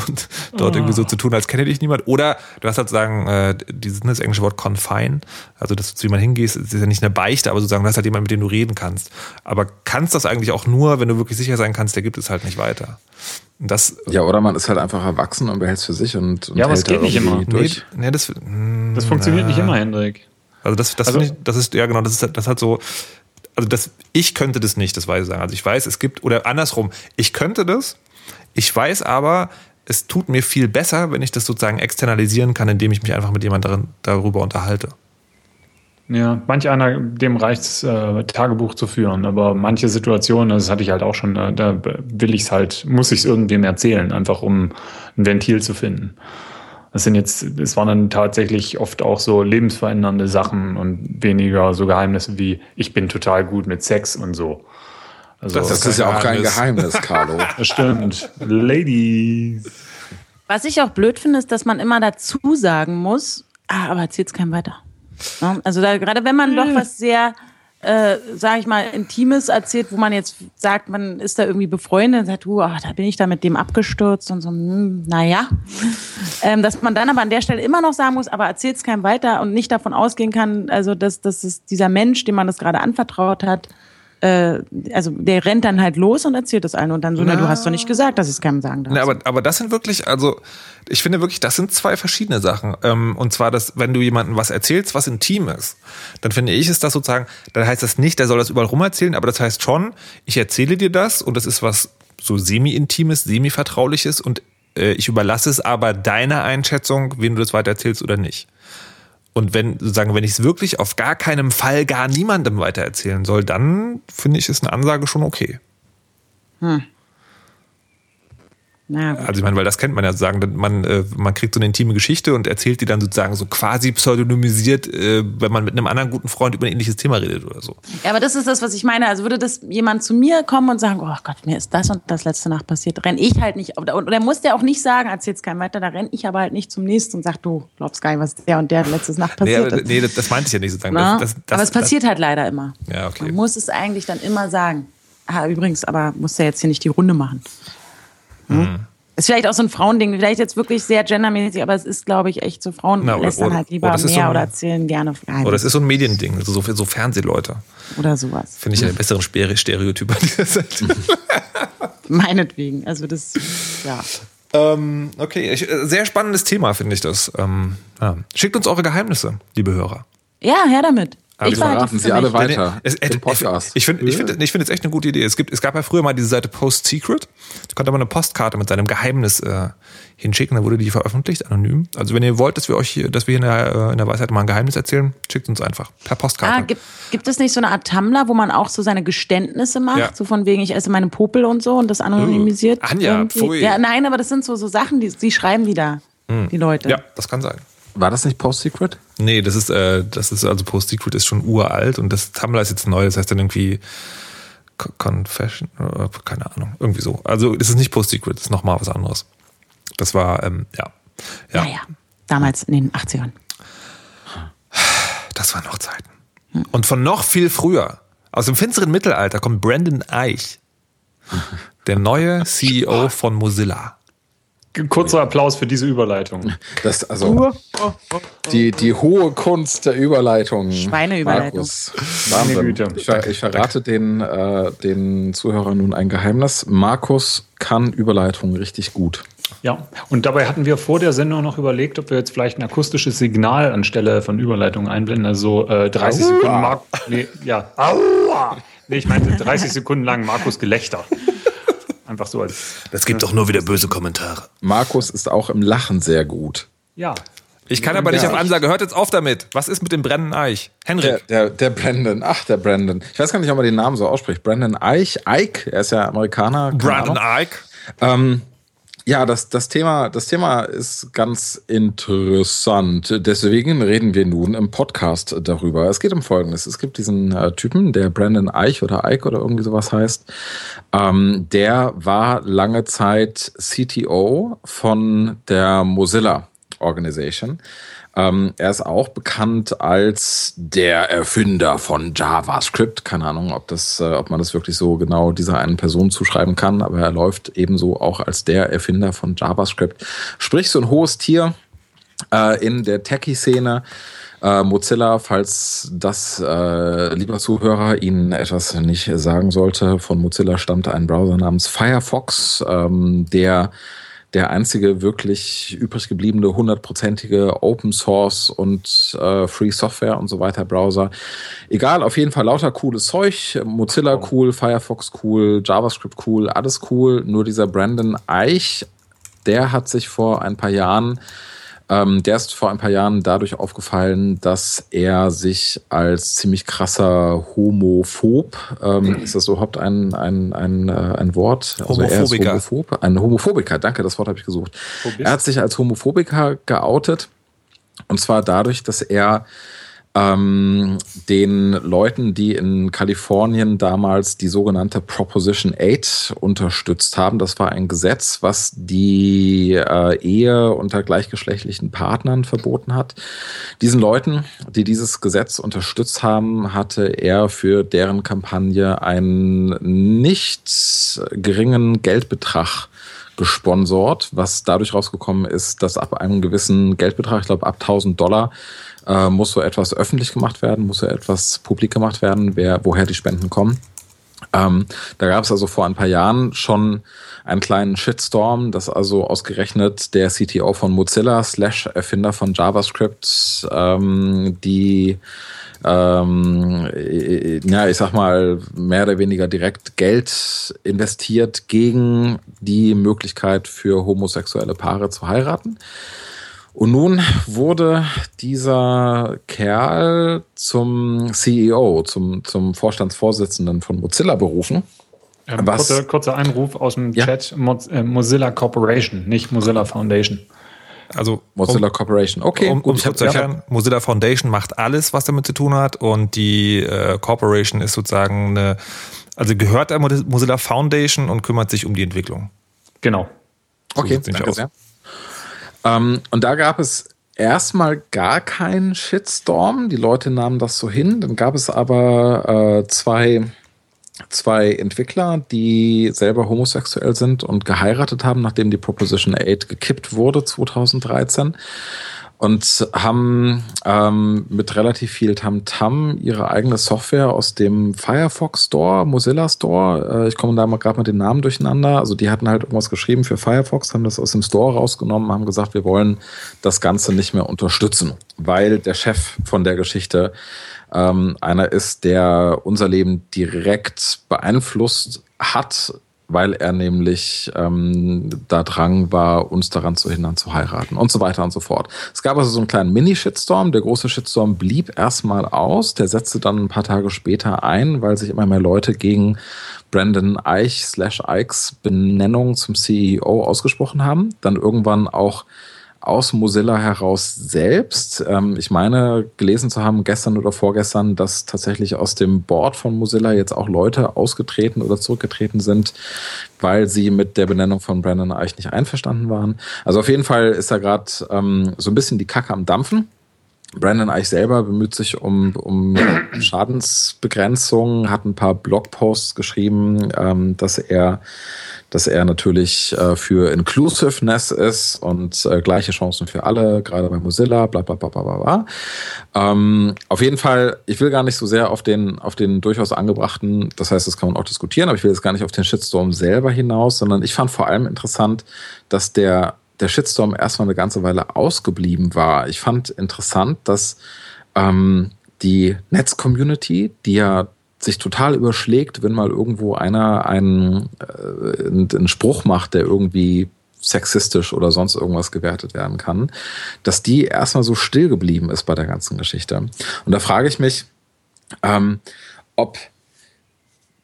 und dort irgendwie so zu tun, als kenne dich niemand. Oder du hast halt sozusagen äh, dieses das englische Wort confine, also dass du zu jemandem hingehst, ist ja nicht eine Beichte, aber sozusagen, du hast halt jemanden, mit dem du reden kannst. Aber kannst das eigentlich auch nur, wenn du wirklich sicher sein kannst, der gibt es halt nicht weiter. Das Ja, oder man ist halt einfach erwachsen und behält es für sich und, und Ja, aber es geht nicht immer. durch. Nee, nee, das, mm, Das funktioniert nicht immer, Hendrik. Also das, das, Also- finde ich, das ist, ja genau, das ist, das hat so, also das, ich könnte das nicht, das weiß ich sagen. Also ich weiß, es gibt, oder andersrum, ich könnte das, ich weiß aber, es tut mir viel besser, wenn ich das sozusagen externalisieren kann, indem ich mich einfach mit jemand darin, darüber unterhalte. Ja, manch einer, dem reicht's äh, Tagebuch zu führen, aber manche Situationen, das hatte ich halt auch schon, da, da will ich's halt, muss ich's irgendwem erzählen, einfach um ein Ventil zu finden. Das sind jetzt, es waren dann tatsächlich oft auch so lebensverändernde Sachen und weniger so Geheimnisse wie ich bin total gut mit Sex und so. Also, Das Das ist ja auch kein Geheimnis, Carlo. das stimmt. Ladies. Was ich auch blöd finde, ist, dass man immer dazu sagen muss, ah, aber erzählt's keinem weiter. Ja, also da, gerade wenn man doch was sehr, äh, sag ich mal, Intimes erzählt, wo man jetzt sagt, man ist da irgendwie befreundet und sagt, ach, da bin ich da mit dem abgestürzt und so, hm, naja. Ähm, dass man dann aber an der Stelle immer noch sagen muss, aber erzählt's keinem weiter und nicht davon ausgehen kann, also dass, dass es dieser Mensch, dem man das gerade anvertraut hat, äh, also der rennt dann halt los und erzählt es allen und dann so, na, du hast doch nicht gesagt, dass ich es keinem sagen darf. Ne, aber, aber das sind wirklich, also ich finde wirklich, das sind zwei verschiedene Sachen. Ähm, und zwar, dass wenn du jemandem was erzählst, was intim ist, dann finde ich, ist das sozusagen, dann heißt das nicht, der soll das überall rum erzählen, aber das heißt schon, ich erzähle dir das und das ist was so semi-intimes, semi-vertrauliches und äh, ich überlasse es aber deiner Einschätzung, wen du das weiter erzählst oder nicht. Und wenn, sozusagen, wenn ich es wirklich auf gar keinem Fall gar niemandem weitererzählen soll, dann finde ich, ist eine Ansage schon okay. Gut. Also ich meine, weil das kennt man ja sozusagen, man, äh, man kriegt so eine intime Geschichte und erzählt die dann sozusagen so quasi pseudonymisiert, äh, wenn man mit einem anderen guten Freund über ein ähnliches Thema redet oder so. Ja, aber das ist das, was ich meine. Also würde das jemand zu mir kommen und sagen, oh Gott, mir ist das und das letzte Nacht passiert, renn ich halt nicht. Und und er muss der auch nicht sagen, erzähl's keinem weiter, da renn ich aber halt nicht zum nächsten und sag, du glaubst gar nicht, was der und der letzte Nacht Nee, passiert aber, ist. nee das, das meinte ich ja nicht sozusagen. Das, das, das, aber es passiert halt leider immer. Ja, okay. Man muss es eigentlich dann immer sagen. Ah, übrigens, aber muss ja jetzt hier nicht die Runde machen. Hm? Mhm. Ist vielleicht auch so ein Frauending, vielleicht jetzt wirklich sehr gendermäßig, aber es ist, glaube ich, echt so, Frauen Na, oder- oder- halt lieber oder mehr so ein- oder erzählen gerne Geheimnisse Oder das ist so ein Mediending, also so, so Fernsehleute. oder sowas. Finde ich ja den besseren Stere- Stereotyp an dieser Seite. Meinetwegen. Also das, ja. ähm, okay, ich, äh, sehr spannendes Thema finde ich das. Ähm, ja. Schickt uns eure Geheimnisse, liebe Hörer. Ja, her damit. Verraten für Sie alle weiter. Es, Im ich, Podcast. Ich finde ich finde ich finde es echt eine gute Idee. Es, gibt, es gab ja früher mal diese Seite Post Secret. Da konnte man eine Postkarte mit seinem Geheimnis äh, hinschicken. Da wurde die veröffentlicht, anonym. Also wenn ihr wollt, dass wir euch hier, dass wir hier in der, äh, in der Weisheit mal ein Geheimnis erzählen, schickt uns einfach per Postkarte. Ah, gibt, gibt es nicht so eine Art Tumblr, wo man auch so seine Geständnisse macht? Ja. So von wegen, ich esse meine Popel und so und das anonymisiert? Uh, Anja, irgendwie? pfui. Ja, nein, aber das sind so, so Sachen, die, die schreiben die da, die Leute. ja, das kann sein. War das nicht Post Secret? Nee, das ist, äh, das ist also Post Secret ist schon uralt und das Tumblr ist jetzt neu, das heißt dann irgendwie Co- Confession, äh, keine Ahnung, irgendwie so. Also das ist nicht Post Secret, das ist nochmal was anderes. Das war, ähm, ja. Ja, Naja, damals in den 80ern. das waren noch Zeiten. Und von noch viel früher, aus dem finsteren Mittelalter, kommt Brandon Eich, der neue CEO von Mozilla. Kurzer Applaus für diese Überleitung. Das, also, die, die hohe Kunst der Überleitung. Schweineüberleitung. Markus. Meine Wahnsinn. Güte. Ich, ver ich verrate den, äh, den Zuhörern nun ein Geheimnis. Markus kann Überleitung richtig gut. Ja, und dabei hatten wir vor der Sendung noch überlegt, ob wir jetzt vielleicht ein akustisches Signal anstelle von Überleitung einblenden. Also äh, 30 Aua. Sekunden Mark nee, ja. Aua. Nee, ich meinte 30 Sekunden lang Markus Gelächter. Einfach so als. Das gibt doch nur wieder böse Kommentare. Markus ist auch im Lachen sehr gut. Ja. Ich kann aber nicht Ja. auf Ansage, hört jetzt auf damit. Was ist mit dem brennenden Eich? Der, Henrik. der, der Brandon, ach, der Brandon. Ich weiß gar nicht, ob man den Namen so ausspricht. Brandon Eich, Ike, er ist ja Amerikaner. Brandon. Ike. Ähm, Ja, das, das, Thema, das Thema ist ganz interessant. Deswegen reden wir nun im Podcast darüber. Es geht um Folgendes. Es gibt diesen äh, Typen, der Brandon Eich oder Ike oder irgendwie sowas heißt. Ähm, der war lange Zeit CTO von der Mozilla Organization. Ähm, er ist auch bekannt als der Erfinder von JavaScript. Keine Ahnung, ob, das, äh, ob man das wirklich so genau dieser einen Person zuschreiben kann, aber er läuft ebenso auch als der Erfinder von JavaScript. Sprich, so ein hohes Tier äh, in der Techie-Szene. Äh, Mozilla, falls das, äh, lieber Zuhörer, Ihnen etwas nicht sagen sollte, von Mozilla stammt ein Browser namens Firefox, ähm, der der einzige wirklich übrig gebliebene hundertprozentige Open Source und äh, Free Software und so weiter Browser. Egal, auf jeden Fall lauter cooles Zeug. Mozilla cool, Firefox cool, JavaScript cool, alles cool. Nur dieser Brandon Eich, der hat sich vor ein paar Jahren ähm, der ist vor ein paar Jahren dadurch aufgefallen, dass er sich als ziemlich krasser Homophob, ähm, ist das überhaupt ein, ein, ein, äh, ein Wort? Also Homophobiker. Er Homophob, ein Homophobiker, danke, das Wort habe ich gesucht. Er hat sich als Homophobiker geoutet. Und zwar dadurch, dass er ähm, den Leuten, die in Kalifornien damals die sogenannte Proposition 8 unterstützt haben. Das war ein Gesetz, was die äh, Ehe unter gleichgeschlechtlichen Partnern verboten hat. Diesen Leuten, die dieses Gesetz unterstützt haben, hatte er für deren Kampagne einen nicht geringen Geldbetrag gesponsort, was dadurch rausgekommen ist, dass ab einem gewissen Geldbetrag, ich glaube ab 1000 Dollar, äh, muss so etwas öffentlich gemacht werden, muss so etwas publik gemacht werden, wer, woher die Spenden kommen. Ähm, da gab es also vor ein paar Jahren schon einen kleinen Shitstorm, dass also ausgerechnet der CTO von Mozilla slash Erfinder von JavaScript ähm, die ähm, ja, ich sag mal, mehr oder weniger direkt Geld investiert gegen die Möglichkeit für homosexuelle Paare zu heiraten. Und nun wurde dieser Kerl zum CEO, zum, zum Vorstandsvorsitzenden von Mozilla berufen. Ähm, kurzer, kurzer Einruf aus dem ja? Chat: äh, Mozilla Corporation, nicht Mozilla Foundation. Also Mozilla um, Corporation. Okay, um, um gut, zu erklären, ja. Mozilla Foundation macht alles, was damit zu tun hat, und die äh, Corporation ist sozusagen eine, also gehört der Mozilla Foundation und kümmert sich um die Entwicklung. Genau. So okay, danke sehr. Ähm, und da gab es erstmal gar keinen Shitstorm. Die Leute nahmen das so hin. Dann gab es aber äh, zwei, zwei Entwickler, die selber homosexuell sind und geheiratet haben, nachdem die Proposition 8 gekippt wurde 2013 und haben ähm, mit relativ viel Tamtam -Tam ihre eigene Software aus dem Firefox Store, Mozilla Store, äh, ich komme da mal gerade mit den Namen durcheinander, also die hatten halt irgendwas geschrieben für Firefox, haben das aus dem Store rausgenommen, haben gesagt, wir wollen das Ganze nicht mehr unterstützen, weil der Chef von der Geschichte ähm, einer ist, der unser Leben direkt beeinflusst hat, weil er nämlich ähm, da drang war, uns daran zu hindern, zu heiraten und so weiter und so fort. Es gab also so einen kleinen Mini-Shitstorm. Der große Shitstorm blieb erstmal aus. Der setzte dann ein paar Tage später ein, weil sich immer mehr Leute gegen Brandon Eich slash Ikes Benennung zum CEO ausgesprochen haben. Dann irgendwann auch aus Mozilla heraus selbst. Ähm, ich meine, gelesen zu haben gestern oder vorgestern, dass tatsächlich aus dem Board von Mozilla jetzt auch Leute ausgetreten oder zurückgetreten sind, weil sie mit der Benennung von Brandon Eich nicht einverstanden waren. Also auf jeden Fall ist da gerade ähm, so ein bisschen die Kacke am Dampfen. Brandon Eich selber bemüht sich um, um Schadensbegrenzung, hat ein paar Blogposts geschrieben, ähm, dass er dass er natürlich äh, für Inclusiveness ist und äh, gleiche Chancen für alle, gerade bei Mozilla, bla bla bla bla bla. Ähm, auf jeden Fall, ich will gar nicht so sehr auf den, auf den durchaus angebrachten, das heißt, das kann man auch diskutieren, aber ich will jetzt gar nicht auf den Shitstorm selber hinaus, sondern ich fand vor allem interessant, dass der, der Shitstorm erstmal eine ganze Weile ausgeblieben war. Ich fand interessant, dass ähm, die Netz-Community, die ja sich total überschlägt, wenn mal irgendwo einer einen, äh, einen Spruch macht, der irgendwie sexistisch oder sonst irgendwas gewertet werden kann, dass die erstmal so still geblieben ist bei der ganzen Geschichte. Und da frage ich mich, ähm, ob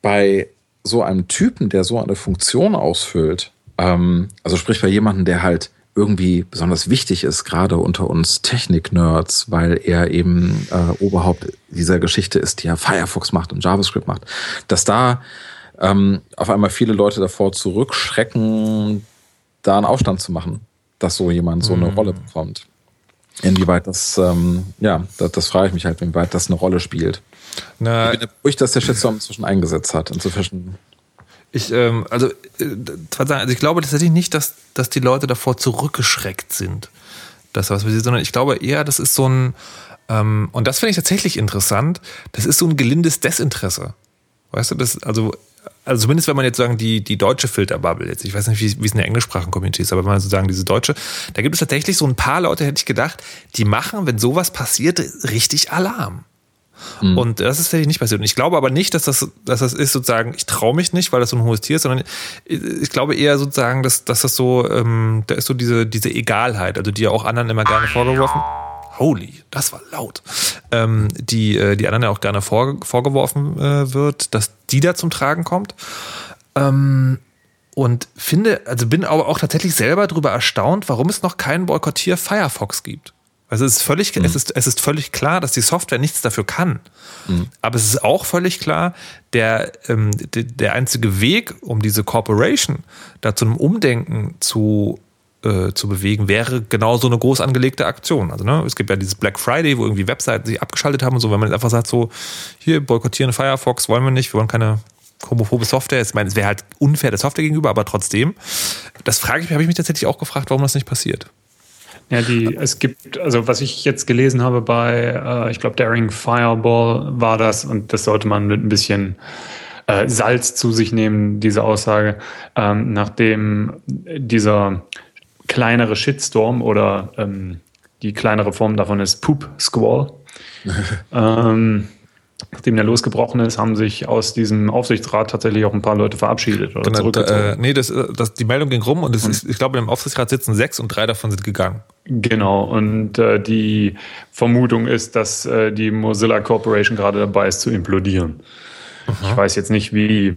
bei so einem Typen, der so eine Funktion ausfüllt, Ähm, also sprich bei jemandem, der halt irgendwie besonders wichtig ist, gerade unter uns Technik-Nerds, weil er eben äh, Oberhaupt dieser Geschichte ist, die ja Firefox macht und JavaScript macht, dass da ähm, auf einmal viele Leute davor zurückschrecken, da einen Aufstand zu machen, dass so jemand so eine mhm. Rolle bekommt. Inwieweit das, ähm, ja, das, das frage ich mich halt, inwieweit das eine Rolle spielt. Na, ich bin ruhig, dass der Shitstorm inzwischen eingesetzt hat. Inzwischen ich, ähm, also, äh, also ich glaube tatsächlich nicht, dass, dass die Leute davor zurückgeschreckt sind. Das, was wir sehen, sondern ich glaube eher, das ist so ein, ähm, und das finde ich tatsächlich interessant, das ist so ein gelindes Desinteresse. Weißt du, das, also, also zumindest wenn man jetzt sagen, die, die deutsche Filterbubble jetzt, ich weiß nicht, wie, es in der englischsprachigen Community ist, aber wenn man so sagen, diese deutsche, da gibt es tatsächlich so ein paar Leute, hätte ich gedacht, die machen, wenn sowas passiert, richtig Alarm. Mhm. Und das ist tatsächlich nicht passiert. Und ich glaube aber nicht, dass das, dass das ist sozusagen, ich traue mich nicht, weil das so ein hohes Tier ist, sondern ich glaube eher sozusagen, dass, dass das so, ähm, da ist so diese, diese Egalheit, also die ja auch anderen immer gerne vorgeworfen. Holy, das war laut. Ähm, die, äh, die anderen ja auch gerne vor, vorgeworfen äh, wird, dass die da zum Tragen kommt. Ähm, und finde, also bin aber auch tatsächlich selber darüber erstaunt, warum es noch keinen Boykottier Firefox gibt. Also es ist völlig, mhm. es ist, es ist völlig klar, dass die Software nichts dafür kann. Mhm. Aber es ist auch völlig klar, der, ähm, der, der einzige Weg, um diese Corporation da zu einem Umdenken zu äh, zu bewegen, wäre genau so eine groß angelegte Aktion. Also ne, es gibt ja dieses Black Friday, wo irgendwie Webseiten sich abgeschaltet haben und so, wenn man einfach sagt so, hier boykottieren Firefox, wollen wir nicht, wir wollen keine homophobe Software. Ich meine, es wäre halt unfair der Software gegenüber, aber trotzdem, das frage ich mich, habe ich mich tatsächlich auch gefragt, warum das nicht passiert. Ja, die, es gibt, also was ich jetzt gelesen habe bei, äh, ich glaube, Daring Fireball war das und das sollte man mit ein bisschen äh, Salz zu sich nehmen, diese Aussage, ähm, nachdem dieser kleinere Shitstorm oder ähm, die kleinere Form davon ist Poop Squall. ähm, nachdem der losgebrochen ist, haben sich aus diesem Aufsichtsrat tatsächlich auch ein paar Leute verabschiedet oder genau, Äh, nee, das, das, die Meldung ging rum und ist, ich glaube, im Aufsichtsrat sitzen sechs und drei davon sind gegangen. Genau, und äh, die Vermutung ist, dass äh, die Mozilla Corporation gerade dabei ist zu implodieren. Aha. Ich weiß jetzt nicht, wie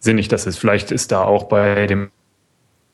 sinnig das ist. Vielleicht ist da auch bei dem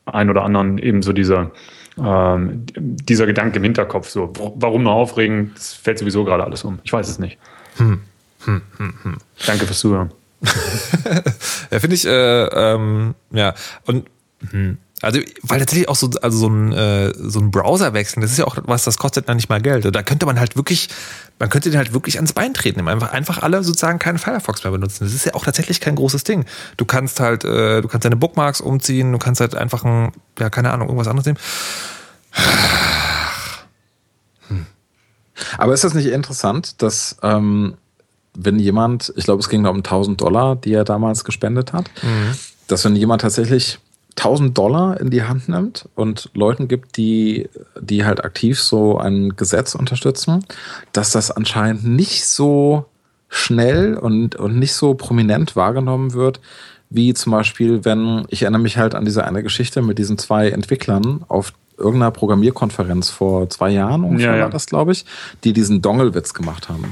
einen oder anderen eben so dieser, ähm, dieser Gedanke im Hinterkopf, so, warum nur aufregen? Es fällt sowieso gerade alles um. Ich weiß es nicht. Hm. Hm, hm, hm. Danke fürs Zuhören. ja, finde ich, äh, ähm, ja, und hm. Also, weil tatsächlich auch so, also so ein, äh, so ein Browser wechseln, das ist ja auch was, das kostet dann nicht mal Geld. Und da könnte man halt wirklich, man könnte den halt wirklich ans Bein treten, einfach, einfach alle sozusagen keinen Firefox mehr benutzen. Das ist ja auch tatsächlich kein großes Ding. Du kannst halt, äh, du kannst deine Bookmarks umziehen, du kannst halt einfach ein, ja, keine Ahnung, irgendwas anderes nehmen. Hm. Aber ist das nicht interessant, dass, ähm, wenn jemand, ich glaube, es ging da um 1000 Dollar, die er damals gespendet hat, mhm. dass wenn jemand tatsächlich 1000 Dollar in die Hand nimmt und Leuten gibt, die, die halt aktiv so ein Gesetz unterstützen, dass das anscheinend nicht so schnell und, und nicht so prominent wahrgenommen wird, wie zum Beispiel, wenn, ich erinnere mich halt an diese eine Geschichte mit diesen zwei Entwicklern auf irgendeiner Programmierkonferenz vor zwei Jahren ungefähr ja, ja. war das, glaube ich, die diesen Dongle-Witz gemacht haben.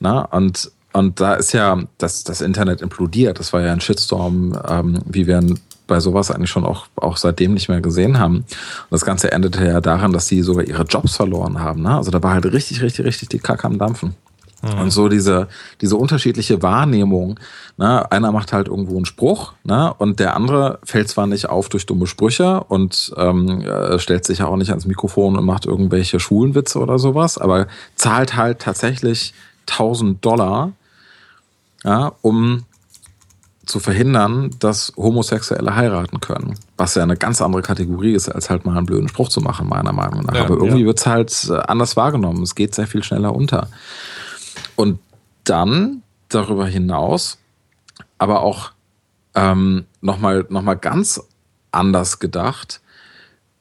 Na, und, und da ist ja das, das Internet implodiert. Das war ja ein Shitstorm, ähm, wie wir bei sowas eigentlich schon auch, auch seitdem nicht mehr gesehen haben. Und das Ganze endete ja daran, dass die sogar ihre Jobs verloren haben. Ne? Also da war halt richtig, richtig, richtig die Kacke am Dampfen. Mhm. Und so diese, diese unterschiedliche Wahrnehmung. Ne? Einer macht halt irgendwo einen Spruch ne? und der andere fällt zwar nicht auf durch dumme Sprüche und ähm, äh, stellt sich ja auch nicht ans Mikrofon und macht irgendwelche Schulenwitze oder sowas, aber zahlt halt tatsächlich 1000 Dollar, ja, um zu verhindern, dass Homosexuelle heiraten können. Was ja eine ganz andere Kategorie ist, als halt mal einen blöden Spruch zu machen, meiner Meinung nach. Ja, Aber irgendwie ja. wird es halt äh, anders wahrgenommen. Es geht sehr viel schneller unter. Und dann darüber hinaus, aber auch ähm, nochmal noch mal ganz anders gedacht,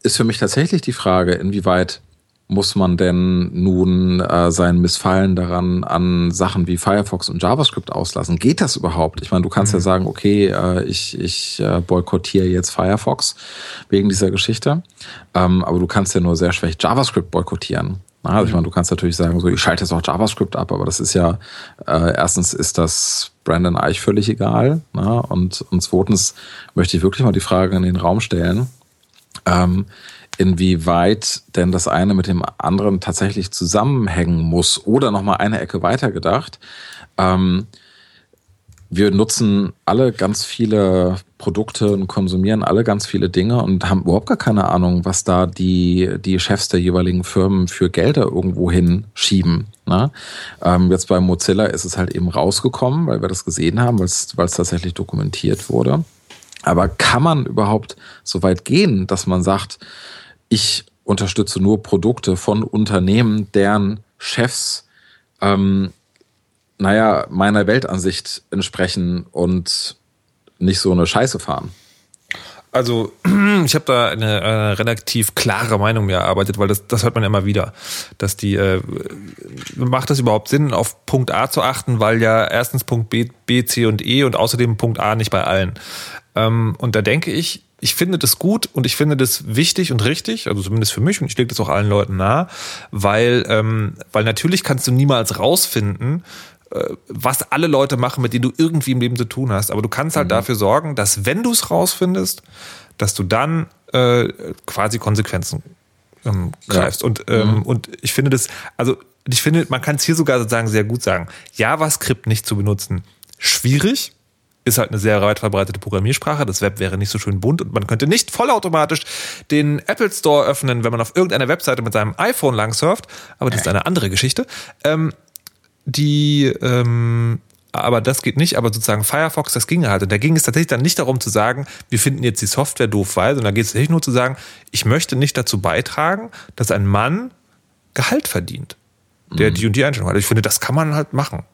ist für mich tatsächlich die Frage, inwieweit muss man denn nun äh, sein Missfallen daran an Sachen wie Firefox und JavaScript auslassen? Geht das überhaupt? Ich meine, du kannst mhm. ja sagen, okay, äh, ich, ich äh, boykottiere jetzt Firefox wegen dieser Geschichte, ähm, aber du kannst ja nur sehr schlecht JavaScript boykottieren. Also ich meine, du kannst natürlich sagen, so ich schalte jetzt auch JavaScript ab, aber das ist ja äh, erstens ist das Brandon Eich völlig egal. Ne? Und, und zweitens möchte ich wirklich mal die Frage in den Raum stellen, ähm, inwieweit denn das eine mit dem anderen tatsächlich zusammenhängen muss oder nochmal eine Ecke weiter gedacht. Ähm, wir nutzen alle ganz viele Produkte und konsumieren alle ganz viele Dinge und haben überhaupt gar keine Ahnung, was da die, die Chefs der jeweiligen Firmen für Gelder irgendwo hinschieben. Ne? Ähm, jetzt bei Mozilla ist es halt eben rausgekommen, weil wir das gesehen haben, weil es tatsächlich dokumentiert wurde. Aber kann man überhaupt so weit gehen, dass man sagt, ich unterstütze nur Produkte von Unternehmen, deren Chefs ähm, naja, meiner Weltansicht entsprechen und nicht so eine Scheiße fahren. Also, ich habe da eine, eine, relativ klare Meinung mir erarbeitet, weil das, das hört man immer wieder, dass die, äh, macht das überhaupt Sinn, auf Punkt A zu achten, weil ja erstens Punkt B, B, C und E und außerdem Punkt A nicht bei allen. Ähm, und da denke ich, ich finde das gut und ich finde das wichtig und richtig, also zumindest für mich und ich lege das auch allen Leuten nahe, weil, ähm, weil natürlich kannst du niemals rausfinden, äh, was alle Leute machen, mit denen du irgendwie im Leben zu tun hast. Aber du kannst halt mhm. dafür sorgen, dass wenn du es rausfindest, dass du dann äh, quasi Konsequenzen ähm, greifst. Ja. Und, ähm, mhm. und ich finde das, also ich finde, man kann es hier sogar sozusagen sehr gut sagen. JavaScript nicht zu benutzen, schwierig. Ist halt eine sehr weit verbreitete Programmiersprache. Das Web wäre nicht so schön bunt und man könnte nicht vollautomatisch den Apple Store öffnen, wenn man auf irgendeiner Webseite mit seinem iPhone lang surft. Aber das ist eine andere Geschichte. Ähm, die, ähm, aber das geht nicht, aber sozusagen Firefox, das ging halt. Und da ging es tatsächlich dann nicht darum zu sagen, wir finden jetzt die Software doof, weil, sondern da geht es tatsächlich nur zu sagen, ich möchte nicht dazu beitragen, dass ein Mann Gehalt verdient, der mhm. die und die Einstellung hat. Ich finde, das kann man halt machen.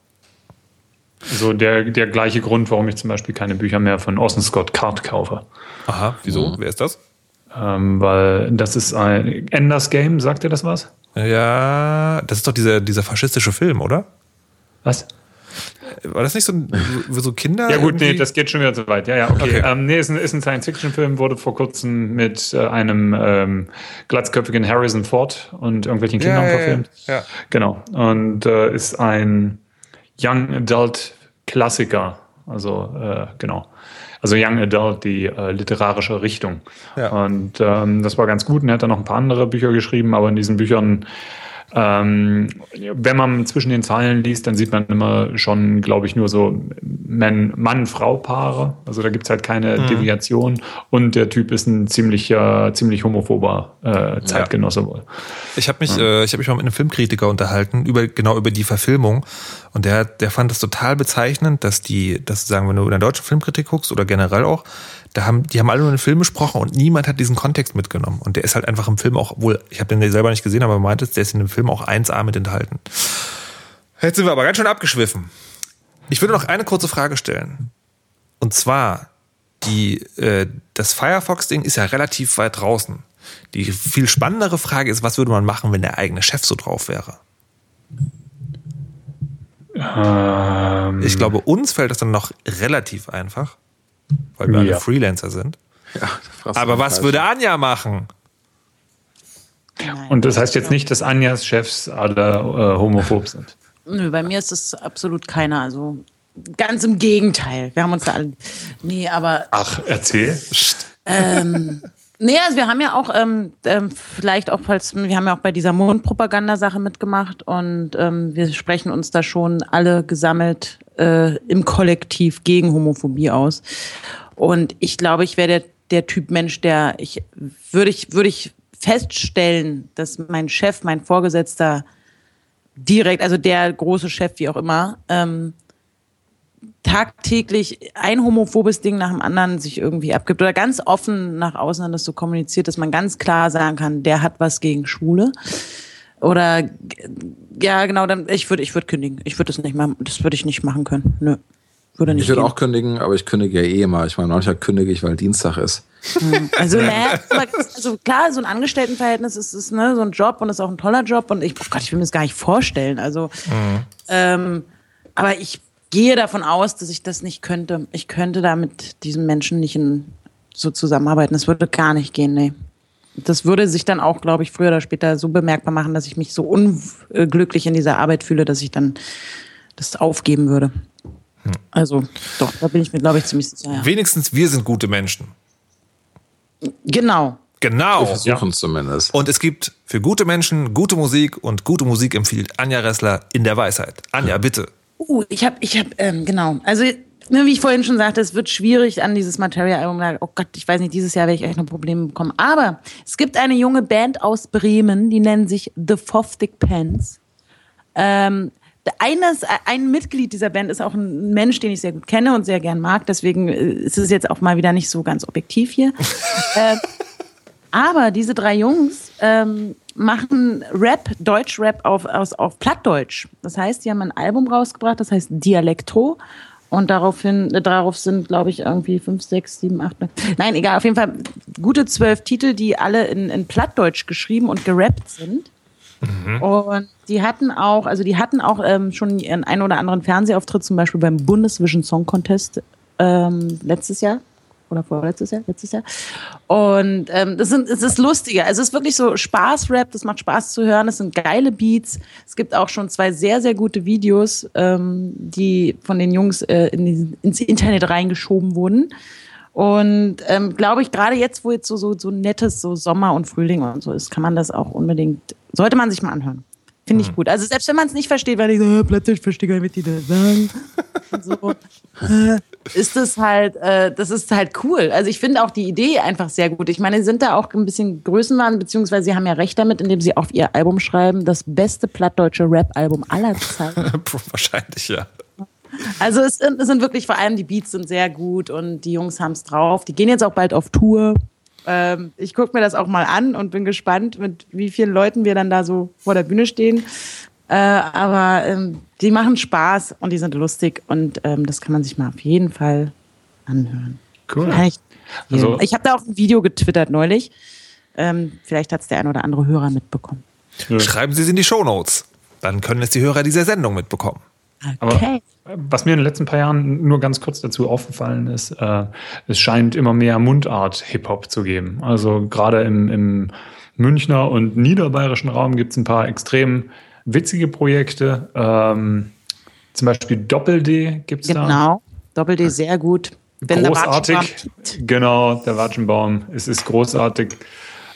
So der, der gleiche Grund, warum ich zum Beispiel keine Bücher mehr von Orson Scott Card kaufe. Aha, wieso? Mhm. Wer ist das? Ähm, weil das ist ein Enders Game, sagt ihr das was? Ja, das ist doch dieser, dieser faschistische Film, oder? Was? War das nicht so, so Kinder? ja, gut, irgendwie? nee, das geht schon wieder zu weit. Ja, ja, okay. okay. Ähm, nee, ist ein, ist ein Science-Fiction-Film, wurde vor kurzem mit äh, einem ähm, glatzköpfigen Harrison Ford und irgendwelchen Kindern ja, verfilmt. Ja, ja. Genau. Und äh, ist ein Young Adult Klassiker. Also, äh, genau also Young Adult, die äh, literarische Richtung. Ja. Und ähm, das war ganz gut. Und er hat dann noch ein paar andere Bücher geschrieben, aber in diesen Büchern ähm, wenn man zwischen den Zeilen liest, dann sieht man immer schon, glaube ich, nur so Mann-Frau-Paare. Also da gibt es halt keine mhm. Deviation. Und der Typ ist ein ziemlicher, ziemlich homophober äh, Zeitgenosse ja. wohl. Ich habe mich, ja. äh, ich habe mich mal mit einem Filmkritiker unterhalten über genau über die Verfilmung. Und der, der fand es total bezeichnend, dass die, dass sagen, wenn du in der deutschen Filmkritik guckst oder generell auch, da haben, die haben alle nur den Film besprochen und niemand hat diesen Kontext mitgenommen. Und der ist halt einfach im Film auch, wohl, ich habe den selber nicht gesehen, aber meint es, der ist in dem Film auch 1A mit enthalten. Jetzt sind wir aber ganz schön abgeschwiffen. Ich würde noch eine kurze Frage stellen. Und zwar, die, äh, das Firefox-Ding ist ja relativ weit draußen. Die viel spannendere Frage ist, was würde man machen, wenn der eigene Chef so drauf wäre? Ähm ich glaube, uns fällt das dann noch relativ einfach weil wir ja. alle Freelancer sind. Ja, Aber was falsch. würde Anja machen? Und das heißt jetzt nicht, dass Anjas Chefs alle äh, homophob sind. Nö, bei mir ist es absolut keiner. Also ganz im Gegenteil. Wir haben uns da alle. Nee, aber. Ach, erzähl. Ähm, nee, also wir haben ja auch ähm, ähm, vielleicht auch, falls wir haben ja auch bei dieser Mondpropaganda-Sache mitgemacht und ähm, wir sprechen uns da schon alle gesammelt äh, im Kollektiv gegen Homophobie aus. Und ich glaube, ich wäre der, der Typ Mensch, der ich würde ich würde ich feststellen, dass mein Chef, mein Vorgesetzter direkt, also der große Chef, wie auch immer, ähm, tagtäglich ein homophobes Ding nach dem anderen sich irgendwie abgibt oder ganz offen nach außen das so kommuniziert, dass man ganz klar sagen kann, der hat was gegen Schwule. Oder ja, genau, dann ich würde ich würde kündigen. Ich würde das nicht machen, das würde ich nicht machen können. Nö. Würde nicht ich würde auch kündigen, aber ich kündige ja eh immer. Ich meine, manchmal kündige ich, weil Dienstag ist. Hm. Also, naja, also klar, so ein Angestelltenverhältnis ist, ist ne, so ein Job und ist auch ein toller Job und ich, oh Gott, ich will mir das gar nicht vorstellen. Also, mhm. ähm, aber ich gehe davon aus, dass ich das nicht könnte. Ich könnte da mit diesem Menschen nicht in, so zusammenarbeiten. Das würde gar nicht gehen, nee. das würde sich dann auch, glaube ich, früher oder später so bemerkbar machen, dass ich mich so unglücklich in dieser Arbeit fühle, dass ich dann das aufgeben würde. Also, doch, da bin ich mir, glaube ich, ziemlich sicher. Ja. Wenigstens wir sind gute Menschen. Genau. Genau. Wir versuchen es zumindest. Und es gibt für gute Menschen gute Musik und gute Musik empfiehlt Anja Ressler in der Weisheit. Anja, bitte. Uh, ich habe, ich habe, ähm, genau. Also, ne, wie ich vorhin schon sagte, es wird schwierig an dieses Materia-Album. Oh Gott, ich weiß nicht, dieses Jahr werde ich echt noch Probleme bekommen. Aber es gibt eine junge Band aus Bremen, die nennen sich The Foftic Pants. Ähm, eines, ein Mitglied dieser Band ist auch ein Mensch, den ich sehr gut kenne und sehr gern mag. Deswegen äh, ist es jetzt auch mal wieder nicht so ganz objektiv hier. äh, aber diese drei Jungs ähm, machen Rap, Deutsch-Rap auf, auf, auf Plattdeutsch. Das heißt, die haben ein Album rausgebracht, das heißt Dialektro. Und daraufhin, äh, darauf sind, glaube ich, irgendwie fünf, sechs, sieben, acht, neun. Nein, egal, auf jeden Fall gute zwölf Titel, die alle in, in Plattdeutsch geschrieben und gerappt sind. Und die hatten auch, also die hatten auch ähm, schon ihren einen oder anderen Fernsehauftritt, zum Beispiel beim Bundesvision Song Contest ähm, letztes Jahr oder vorletztes Jahr, letztes Jahr. Und ähm, das, sind, das ist lustiger. Also es ist wirklich so Spaß-Rap, das macht Spaß zu hören, es sind geile Beats. Es gibt auch schon zwei sehr, sehr gute Videos, ähm, die von den Jungs äh, in die, ins Internet reingeschoben wurden. Und ähm, glaube ich, gerade jetzt, wo jetzt so, so, so nettes so Sommer und Frühling und so ist, kann man das auch unbedingt, sollte man sich mal anhören. Finde ich gut. Also selbst wenn man es nicht versteht, weil ich so, äh, plötzlich verstehe gar nicht, was die da sagen. so, äh, ist das halt, äh, das ist halt cool. Also ich finde auch die Idee einfach sehr gut. Ich meine, sie sind da auch ein bisschen Größenwahn, beziehungsweise sie haben ja recht damit, indem sie auf ihr Album schreiben, das beste plattdeutsche Rap-Album aller Zeiten. Wahrscheinlich, ja. Also es sind, es sind wirklich vor allem die Beats sind sehr gut und die Jungs haben es drauf. Die gehen jetzt auch bald auf Tour. Ähm, ich gucke mir das auch mal an und bin gespannt, mit wie vielen Leuten wir dann da so vor der Bühne stehen. Äh, aber ähm, die machen Spaß und die sind lustig und ähm, das kann man sich mal auf jeden Fall anhören. Cool. Ich Also- ich habe da auch ein Video getwittert neulich. Ähm, vielleicht hat es der ein oder andere Hörer mitbekommen. Schreiben Sie es in die Shownotes. Dann können es die Hörer dieser Sendung mitbekommen. Aber Okay. was mir in den letzten paar Jahren nur ganz kurz dazu aufgefallen ist, äh, es scheint immer mehr Mundart-Hip-Hop zu geben. Also gerade im, im Münchner und niederbayerischen Raum gibt es ein paar extrem witzige Projekte. Ähm, zum Beispiel Doppel-D gibt es da. Genau. Doppel-D sehr gut. Wenn der großartig. Watschenbaum- Genau, der Watschenbaum. Es ist großartig.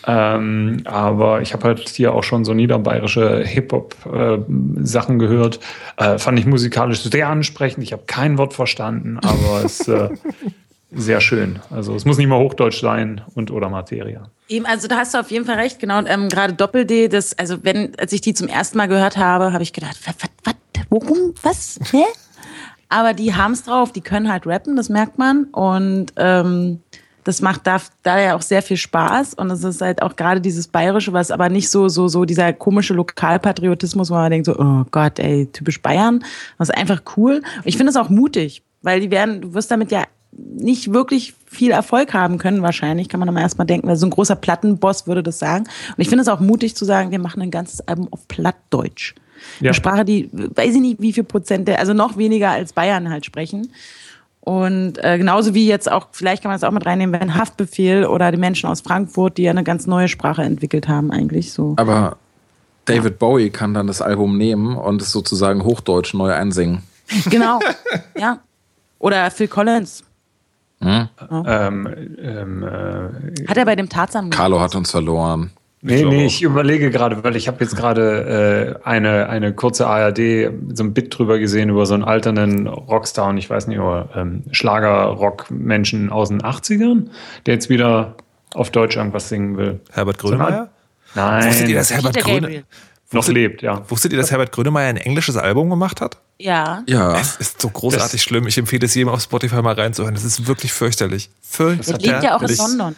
Ähm, aber ich habe halt hier auch schon so niederbayerische Hip-Hop-Sachen gehört. Äh, fand ich musikalisch sehr ansprechend. Ich habe kein Wort verstanden, aber es ist äh, sehr schön. Also es muss nicht mal Hochdeutsch sein und oder Materia. Eben, also da hast du auf jeden Fall recht, genau. Und ähm, gerade Doppel-D, das, also wenn, als ich die zum ersten Mal gehört habe, habe ich gedacht, was, was, worum, was, hä? Aber die haben es drauf, die können halt rappen, das merkt man. Und ähm, das macht da, da ja auch sehr viel Spaß. Und es ist halt auch gerade dieses Bayerische, was aber nicht so, so, so dieser komische Lokalpatriotismus, wo man denkt so, oh Gott, ey, typisch Bayern. Das ist einfach cool. Und ich finde es auch mutig, weil die werden, du wirst damit ja nicht wirklich viel Erfolg haben können, wahrscheinlich, kann man aber erstmal denken, weil so ein großer Plattenboss würde das sagen. Und ich finde es auch mutig zu sagen, wir machen ein ganzes Album auf Plattdeutsch. Ja. Eine Sprache, die, weiß ich nicht, wie viel Prozent, der, also noch weniger als Bayern halt sprechen. Und äh, genauso wie jetzt auch, vielleicht kann man das auch mit reinnehmen, wenn Haftbefehl oder die Menschen aus Frankfurt, die ja eine ganz neue Sprache entwickelt haben, eigentlich so. Aber David Bowie kann dann das Album nehmen und es sozusagen Hochdeutsch neu einsingen. Genau. ja. Oder Phil Collins. Ähm, ähm, äh, Hat er bei dem Tarzan. Carlo hat uns verloren. Nee, nee, ich überlege gerade, weil ich habe jetzt gerade äh, eine, eine kurze ARD, so ein Bit drüber gesehen über so einen alternden Rockstar und ich weiß nicht, oder ähm, Schlager-Rock-Menschen aus den 80ern, der jetzt wieder auf Deutsch irgendwas singen will. Herbert Grönemeyer? Nein, Wusstet ihr, dass Herbert, Peter Gabriel. noch lebt, ja. wusstet ihr, dass Herbert Grönemeyer ein englisches Album gemacht hat? Ja. Ja, Es ist so großartig schlimm. Ich empfehle es jedem auf Spotify mal reinzuhören. Das ist wirklich fürchterlich. Er Fürchterlich. lebt ja auch in London.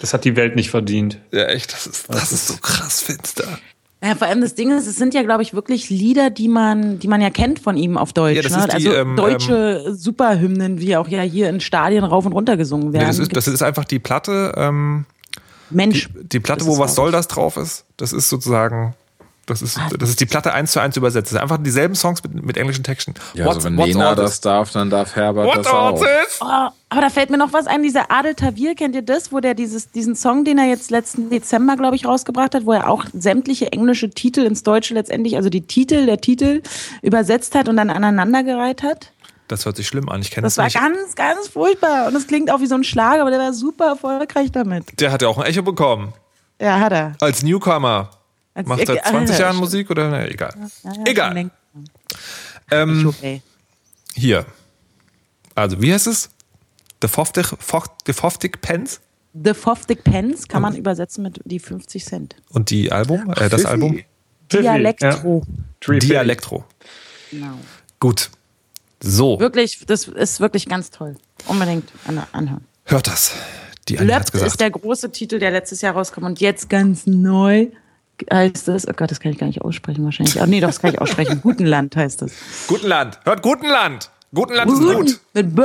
Das hat die Welt nicht verdient. Ja, echt. Das ist, das ist so krass finster. Ja, vor allem das Ding ist, es sind ja, glaube ich, wirklich Lieder, die man, die man ja kennt von ihm auf Deutsch. Ja, das ne? ist die, also ähm, deutsche Superhymnen, wie auch ja hier in Stadien rauf und runter gesungen Nee, werden. das, ist, das ist einfach die Platte, ähm, die, Mensch. die Platte, Das wo was soll das drauf ist. Das ist sozusagen, Das ist, das ist die Platte eins zu eins übersetzt. Das sind einfach dieselben Songs mit, mit englischen Texten. Ja, also wenn Lena this? das darf, dann darf Herbert What das auch. Oh, aber da fällt mir noch was ein, dieser Adel Tawil, kennt ihr das, wo der dieses, diesen Song, den er jetzt letzten Dezember, glaube ich, rausgebracht hat, wo er auch sämtliche englische Titel ins Deutsche letztendlich, also die Titel, der Titel übersetzt hat und dann aneinandergereiht hat? Das hört sich schlimm an. Ich kenne Das das, war nicht. ganz, ganz furchtbar und es klingt auch wie so ein Schlager, aber der war super erfolgreich damit. Der hat ja auch ein Echo bekommen. Ja, hat er. Als Newcomer. Als- Macht seit äh, 20 äh, Jahren. Musik oder? Ne, egal. Ja, ja, Egal. Ähm, Okay. hier. Also, wie heißt es? The Foftig, Focht, the Foftig Pence The Foftig Pens kann man übersetzen mit die 50 Cent. und die Album, äh, das. Album Dialektro. Ja. Dialektro. Genau. Gut. So, Wirklich, das ist wirklich ganz toll. Unbedingt an- anhören. hört das. Die gesagt. ist der große Titel, der letztes Jahr rauskam und jetzt ganz neu heißt es, oh Gott, das kann ich gar nicht aussprechen wahrscheinlich. Ach nee, doch, das kann ich aussprechen. Gutenland heißt es. Gutenland. Hört Gutenland. Gutenland ist gut. Mit B.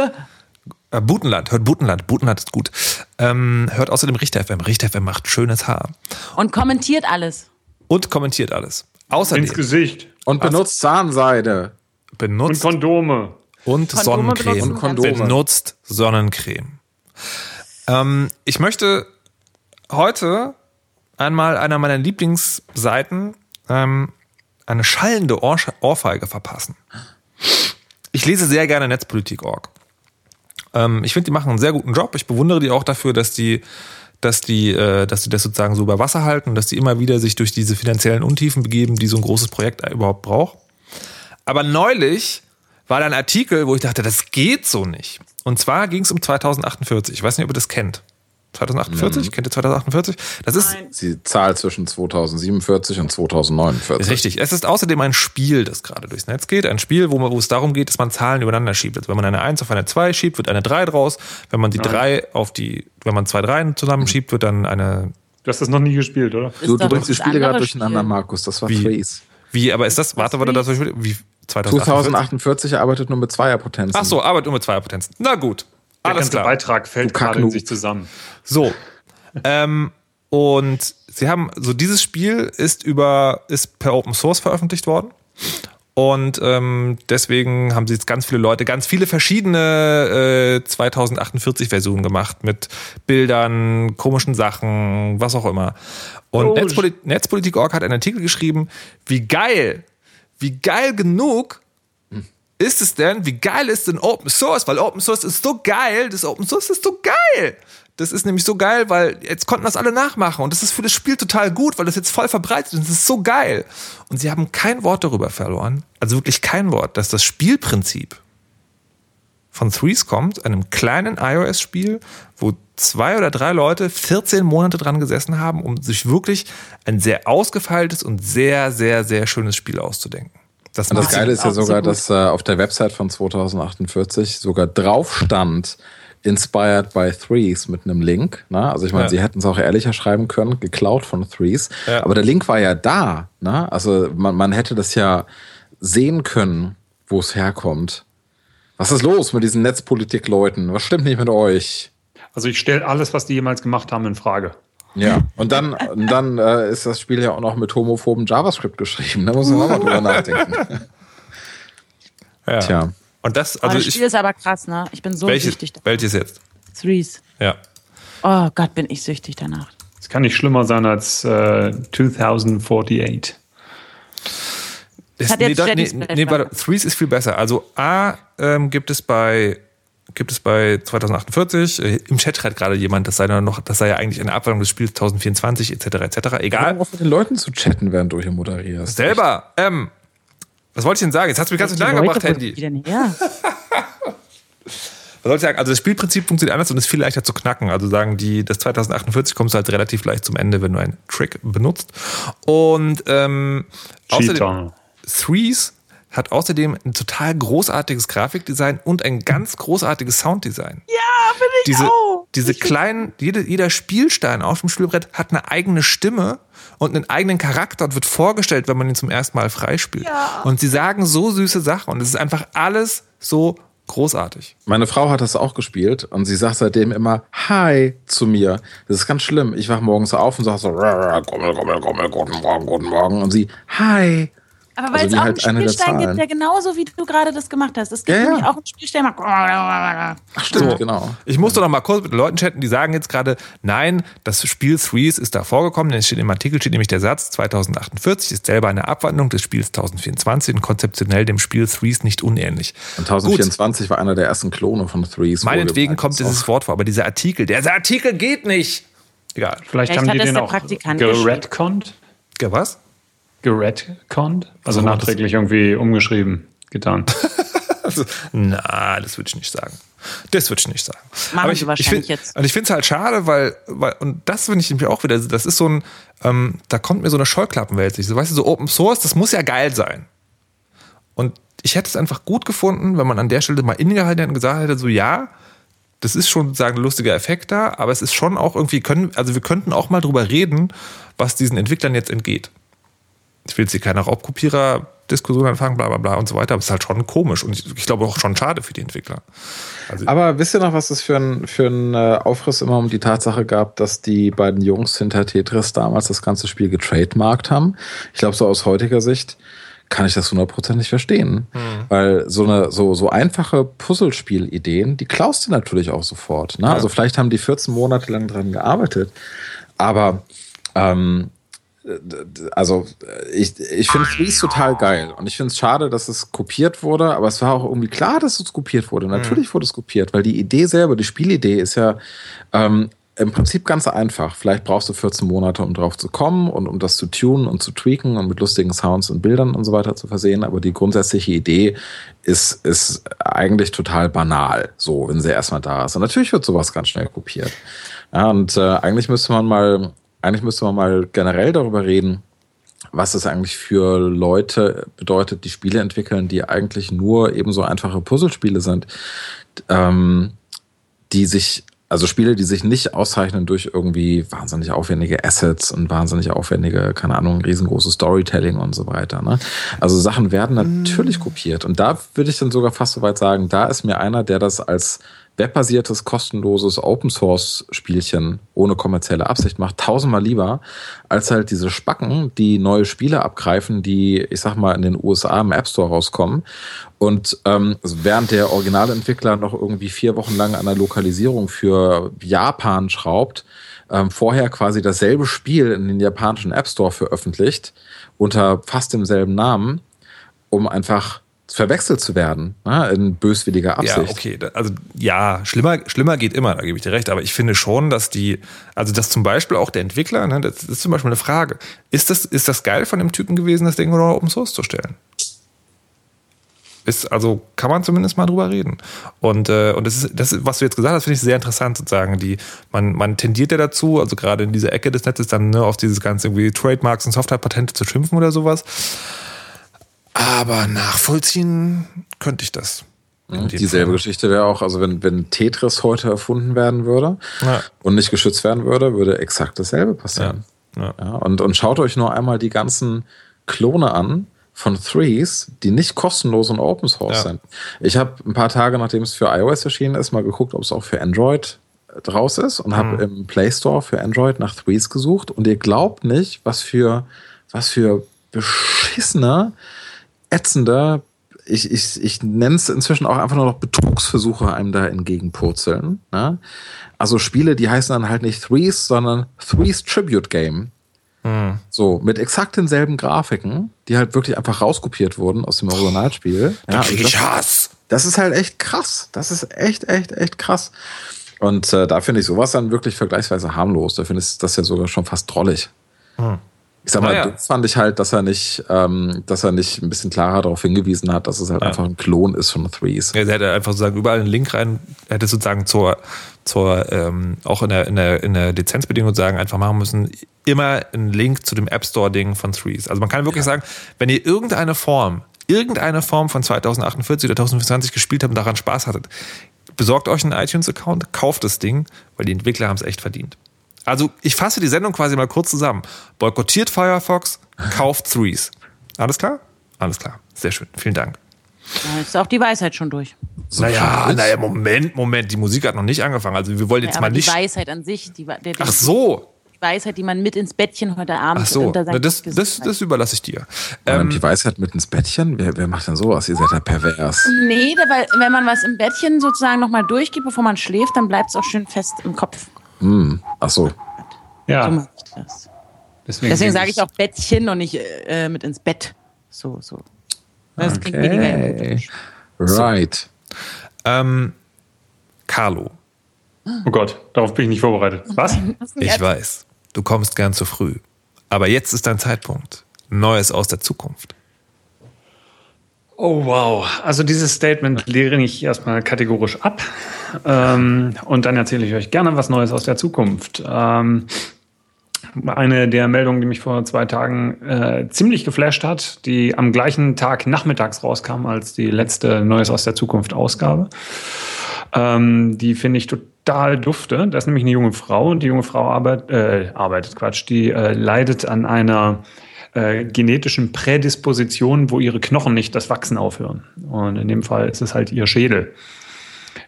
Äh, Butenland. Hört Butenland. Butenland ist gut. Ähm, hört außerdem Richter FM. Richter FM macht schönes Haar. Und kommentiert alles. Und kommentiert alles. Außerdem Ins Gesicht. Und benutzt Zahnseide. Und benutzt Kondome. und Kondome Sonnencreme. Und Kondome. Benutzt Sonnencreme. Ähm, ich möchte heute einmal einer meiner Lieblingsseiten ähm, eine schallende Ohr Ohrfeige verpassen. Ich lese sehr gerne Netzpolitik.org. Ähm, ich finde, die machen einen sehr guten Job. Ich bewundere die auch dafür, dass die, dass die, äh, dass die das sozusagen so über Wasser halten, dass die immer wieder sich durch diese finanziellen Untiefen begeben, die so ein großes Projekt überhaupt braucht. Aber neulich war da ein Artikel, wo ich dachte, das geht so nicht. Und zwar ging es um 2048. Ich weiß nicht, ob ihr das kennt. 2048? Kennt ihr 2048? Das ist Die Zahl zwischen 2047 und 2049. richtig. Es ist außerdem ein Spiel, das gerade durchs Netz geht. Ein Spiel, wo, man, wo es darum geht, dass man Zahlen übereinander schiebt. Also wenn man eine 1 auf eine 2 schiebt, wird eine 3 draus. Wenn man die 3 auf die, wenn man zwei 3 zusammenschiebt, wird dann eine. Du hast das noch nie gespielt, oder? Ist Du, du bringst die das Spiele gerade durcheinander, Spiel. Markus. Das war Wie? Wie, aber ist das, warte, warte, das wie 2048? 2048 arbeitet nur mit Zweierpotenzen. Ach so, Arbeit nur mit Zweierpotenzen. Na gut. Der Alles ganze klar. Beitrag fällt gerade in sich zusammen. So. ähm, und sie haben, so dieses Spiel ist über, ist per Open Source veröffentlicht worden. Und ähm, deswegen haben sie jetzt ganz viele Leute, ganz viele verschiedene äh, 2048-Versionen gemacht mit Bildern, komischen Sachen, was auch immer. Und. Netzpoli Netzpolitik.org hat einen Artikel geschrieben, wie geil, wie geil genug ist es denn, wie geil ist denn Open Source? Weil Open Source ist so geil, das Open Source ist so geil. Das ist nämlich so geil, weil jetzt konnten das alle nachmachen und das ist für das Spiel total gut, weil das jetzt voll verbreitet ist. Das ist so geil. Und sie haben kein Wort darüber verloren, also wirklich kein Wort, dass das Spielprinzip von Threes kommt, einem kleinen iOS-Spiel, wo zwei oder drei Leute 14 Monate dran gesessen haben, um sich wirklich ein sehr ausgefeiltes und sehr, sehr, sehr schönes Spiel auszudenken. Das, Und das Geile ist ja sogar, dass äh, auf der Website von 2048 sogar drauf stand, inspired by Threes mit einem Link. Ne? Also ich meine, Ja. sie hätten es auch ehrlicher schreiben können, geklaut von Threes. Ja. Aber der Link war ja da. Ne? Also man, man hätte das ja sehen können, wo es herkommt. Was ist los mit diesen Netzpolitik-Leuten? Was stimmt nicht mit euch? Also ich stelle alles, was die jemals gemacht haben, in Frage. Ja, und dann, und dann äh, ist das Spiel ja auch noch mit homophoben JavaScript geschrieben. Da muss man auch mal drüber nachdenken. ja. Tja. Und das, Also also das ich, Spiel ist aber krass, ne? Ich bin so welches, süchtig. danach. welches jetzt? Threes. Ja. Oh Gott, bin ich süchtig danach. Es kann nicht schlimmer sein als äh, 2048. Das, Hat jetzt da- nee, nee, warte. Threes ist viel besser. Also A ähm, gibt es bei gibt es bei 2048. Äh, Im Chat schreibt gerade jemand, das sei ja noch, das sei ja eigentlich eine Abwandlung des Spiels 1024 etc. etc. Egal. auf mit den Leuten zu chatten, während du hier moderierst. Selber. Ähm, was wollte ich denn sagen? Jetzt hast du mich ganz durcheinander gebracht, Handy. Was soll ich sagen? Also das Spielprinzip funktioniert anders und ist viel leichter zu knacken. Also sagen die, das 2048 kommst du halt relativ leicht zum Ende, wenn du einen Trick benutzt. Und ähm, außerdem, Cheater. Threes hat außerdem ein total großartiges Grafikdesign und ein ganz großartiges Sounddesign. Ja, bin ich Diese, auch. diese kleinen, jede, jeder Spielstein auf dem Spielbrett hat eine eigene Stimme und einen eigenen Charakter und wird vorgestellt, wenn man ihn zum ersten Mal freispielt. Ja. Und sie sagen so süße Sachen und es ist einfach alles so Großartig. Meine Frau hat das auch gespielt und sie sagt seitdem immer Hi zu mir. Das ist ganz schlimm. Ich wach morgens auf und sage so, Gommel, Gommel, Gommel, guten Morgen, guten Morgen. Und sie, Hi. Aber weil Also es auch halt einen Spielstein gibt, der genauso wie du gerade das gemacht hast. Es gibt Ja, ja. nämlich auch einen Spielstein. der macht- Ach, stimmt, genau. Ich muss doch noch mal kurz mit den Leuten chatten, die sagen jetzt gerade, nein, das Spiel Threes ist da vorgekommen, denn es steht im Artikel steht nämlich der Satz, 2048 ist selber eine Abwandlung des Spiels 1024 und konzeptionell dem Spiel Threes nicht unähnlich. Und 1024 war einer der ersten Klone von Threes. Meinetwegen kommt dieses Wort vor, aber dieser Artikel, der Artikel geht nicht. Egal. Vielleicht, Vielleicht haben hat die den der auch Praktikant geredconnt. Ja, was? Geredconnt? Also Also, nachträglich irgendwie umgeschrieben, getan. Also, na, das würde ich nicht sagen. Das würde ich nicht sagen. Machen Aber ich, sie ich wahrscheinlich find, jetzt. Und ich finde es halt schade, weil, weil, und das finde ich nämlich auch wieder, das ist so ein, ähm, da kommt mir so eine Scheuklappenwelt sich. So, weißt du, so Open Source, das muss ja geil sein. Und ich hätte es einfach gut gefunden, wenn man an der Stelle mal ingehalten hätte und gesagt hätte, so ja, das ist schon sagen ein lustiger Effekt da, aber es ist schon auch irgendwie können, also wir könnten auch mal drüber reden, was diesen Entwicklern jetzt entgeht. Ich will jetzt hier keine Raubkopierer-Diskussion anfangen, bla bla bla und so weiter, aber es ist halt schon komisch und ich, ich glaube auch schon schade für die Entwickler. Also, Aber wisst ihr noch, was es für ein, für ein äh, Aufriss immer um die Tatsache gab, dass die beiden Jungs hinter Tetris damals das ganze Spiel getrademarkt haben? Ich glaube, so aus heutiger Sicht kann ich das hundertprozentig verstehen. Weil so eine, so, so einfache Puzzlespiel-Ideen, die klaust du natürlich auch sofort. Ne? Also vielleicht haben die 14 Monate lang dran gearbeitet, aber ähm, also ich, ich finde Threes total geil und ich finde es schade, dass es kopiert wurde, aber es war auch irgendwie klar, dass es kopiert wurde. Natürlich wurde es kopiert, weil die Idee selber, die Spielidee ist ja ähm, im Prinzip ganz einfach. Vielleicht brauchst du 14 Monate, um drauf zu kommen und um das zu tunen und zu tweaken und mit lustigen Sounds und Bildern und so weiter zu versehen. Aber die grundsätzliche Idee ist, ist eigentlich total banal, so, wenn sie erstmal da ist. Und natürlich wird sowas ganz schnell kopiert. Ja, und äh, eigentlich müsste man mal, eigentlich müsste man mal generell darüber reden, was es eigentlich für Leute bedeutet, die Spiele entwickeln, die eigentlich nur eben so einfache Puzzlespiele sind, ähm, die sich, also Spiele, die sich nicht auszeichnen durch irgendwie wahnsinnig aufwendige Assets und wahnsinnig aufwendige, keine Ahnung, riesengroßes Storytelling und so weiter. Ne? Also Sachen werden natürlich kopiert. Und da würde ich dann sogar fast so weit sagen, da ist mir einer, der das als webbasiertes, kostenloses Open-Source-Spielchen ohne kommerzielle Absicht macht, tausendmal lieber, als halt diese Spacken, die neue Spiele abgreifen, die, ich sag mal, in den USA im App Store rauskommen. Und ähm, während der Originalentwickler noch irgendwie vier Wochen lang an der Lokalisierung für Japan schraubt, ähm, vorher quasi dasselbe Spiel in den japanischen App Store veröffentlicht, unter fast demselben Namen, um einfach verwechselt zu werden, ne, in böswilliger Absicht. Ja, okay. Also ja, schlimmer, schlimmer geht immer, da gebe ich dir recht. Aber ich finde schon, dass die, also dass zum Beispiel auch der Entwickler, ne, das ist zum Beispiel eine Frage. Ist das, ist das geil von dem Typen gewesen, das Ding unter Open Source zu stellen? Ist, also kann man zumindest mal drüber reden. Und, äh, und das ist, das was du jetzt gesagt hast, finde ich sehr interessant sozusagen. Die, man, man tendiert ja dazu, also gerade in dieser Ecke des Netzes dann ne, auf dieses ganze irgendwie Trademarks und Softwarepatente zu schimpfen oder sowas. Aber nachvollziehen könnte ich das. Dieselbe Fall. Geschichte wäre auch, also wenn, wenn Tetris heute erfunden werden würde Ja. und nicht geschützt werden würde, würde exakt dasselbe passieren. Ja. Ja, und, und schaut euch nur einmal die ganzen Klone an von Threes, die nicht kostenlos und Open Source sind. Ich habe ein paar Tage, nachdem es für iOS erschienen ist, mal geguckt, ob es auch für Android draus ist und habe im Play Store für Android nach Threes gesucht und ihr glaubt nicht, was für, was für beschissene, ätzende, ich, ich, ich nenne es inzwischen auch einfach nur noch Betrugsversuche einem da entgegenpurzeln. Ne? Also Spiele, die heißen dann halt nicht Threes, sondern Threes Tribute Game. So, mit exakt denselben Grafiken, die halt wirklich einfach rauskopiert wurden aus dem Originalspiel. Ja, also Krieg das, ich Hass. das ist halt echt krass. Das ist echt, echt, echt krass. Und äh, da finde ich sowas dann wirklich vergleichsweise harmlos. Da finde ich das ja sogar schon fast drollig. Ich sag mal, Naja. das fand ich halt, dass er nicht, ähm, dass er nicht ein bisschen klarer darauf hingewiesen hat, dass es halt einfach ein Klon ist von Threes. Ja, er hätte einfach sozusagen überall einen Link rein, er hätte sozusagen zur, zur ähm, auch in der, in, der, in der Lizenzbedingung sozusagen einfach machen müssen, immer einen Link zu dem App Store-Ding von Threes. Also man kann wirklich sagen, wenn ihr irgendeine Form, irgendeine Form von 2048 oder 2025 gespielt habt und daran Spaß hattet, besorgt euch einen iTunes-Account, kauft das Ding, weil die Entwickler haben es echt verdient. Also ich fasse die Sendung quasi mal kurz zusammen. Boykottiert Firefox, kauft Threes. Alles klar? Alles klar. Sehr schön. Vielen Dank. Da ist auch die Weisheit schon durch. naja, naja, Moment, Moment, die Musik hat noch nicht angefangen. Also wir wollen jetzt Ja, mal aber die nicht. Weisheit an sich, die, der, Ach so, die Weisheit, die man mit ins Bettchen heute Abend ach so. unter Na, das, das, das überlasse ich dir. Man Ähm, die Weisheit mit ins Bettchen? Wer, wer macht denn sowas? Ihr seid ja pervers. Nee, weil wenn man was im Bettchen sozusagen nochmal durchgibt, bevor man schläft, dann bleibt es auch schön fest im Kopf. Hm. Ach so. So Ja, mache ich das. deswegen, Deswegen sage ich auch Bettchen und nicht äh, mit ins Bett. So, so. Das klingt weniger erotisch. Right. ähm, Carlo, Oh Gott, darauf bin ich nicht vorbereitet. Was? ich weiß, du kommst gern zu früh. Aber jetzt ist dein Zeitpunkt. Neues aus der Zukunft. Oh wow. Also dieses Statement lehre ich erstmal kategorisch ab. Ähm, und dann erzähle ich euch gerne was Neues aus der Zukunft. Ähm, eine der Meldungen, die mich vor zwei Tagen äh, ziemlich geflasht hat, die am gleichen Tag nachmittags rauskam als die letzte Neues aus der Zukunft Ausgabe. Ähm, die finde ich total dufte. Das ist nämlich eine junge Frau und die junge Frau arbeit, äh, arbeitet, Quatsch, die äh, leidet an einer äh, genetischen Prädisposition, wo ihre Knochen nicht das Wachsen aufhören. Und in dem Fall ist es halt ihr Schädel.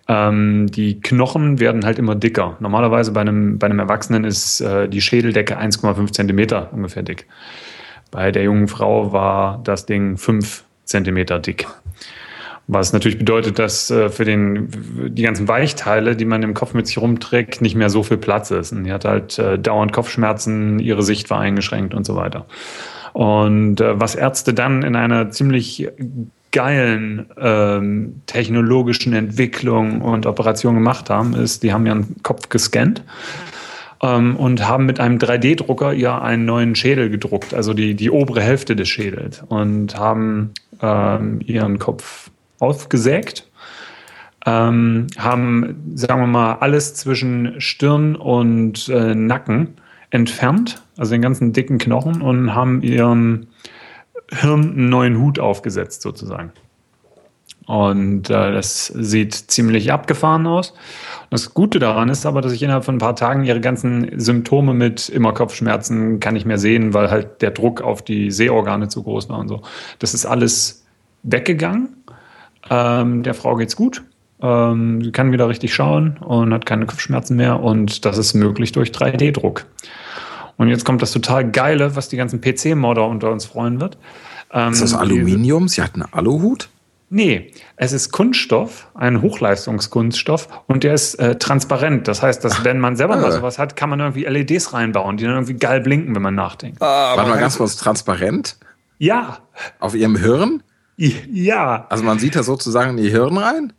Ähm, die Knochen werden halt immer dicker. Normalerweise bei einem, bei einem Erwachsenen ist äh, die Schädeldecke 1,5 Zentimeter ungefähr dick. Bei der jungen Frau war das Ding 5 Zentimeter dick. Was natürlich bedeutet, dass äh, für den, die ganzen Weichteile, die man im Kopf mit sich rumträgt, nicht mehr so viel Platz ist. Und die hat halt äh, dauernd Kopfschmerzen, ihre Sicht war eingeschränkt und so weiter. Und äh, was Ärzte dann in einer ziemlich geilen ähm, technologischen Entwicklung und Operation gemacht haben, ist, die haben ihren Kopf gescannt ähm, und haben mit einem 3D-Drucker ihr einen neuen Schädel gedruckt, also die, die obere Hälfte des Schädels und haben ähm, ihren Kopf aufgesägt, ähm, haben, sagen wir mal, alles zwischen Stirn und äh, Nacken entfernt, also den ganzen dicken Knochen und haben ihrem Hirn einen neuen Hut aufgesetzt sozusagen. Und äh, das sieht ziemlich abgefahren aus. Das Gute daran ist aber, dass ich innerhalb von ein paar Tagen ihre ganzen Symptome mit immer Kopfschmerzen kann ich mehr sehen, weil halt der Druck auf die Sehorgane zu groß war und so. Das ist alles weggegangen. Ähm, der Frau geht's gut. Ähm, sie kann wieder richtig schauen und hat keine Kopfschmerzen mehr. Und das ist möglich durch 3D-Druck. Und jetzt kommt das total Geile, was die ganzen PC-Modder unter uns freuen wird. Ähm, Ist das Aluminium? Sie hat einen Aluhut? Nee, es ist Kunststoff, ein Hochleistungskunststoff und der ist äh, transparent. Das heißt, dass wenn man selber mal ah. sowas hat, kann man irgendwie LEDs reinbauen, die dann irgendwie geil blinken, wenn man nachdenkt. Warte mal ganz kurz, transparent? Ja, Auf ihrem Hirn? Ja. Also man sieht da sozusagen in ihr Hirn rein?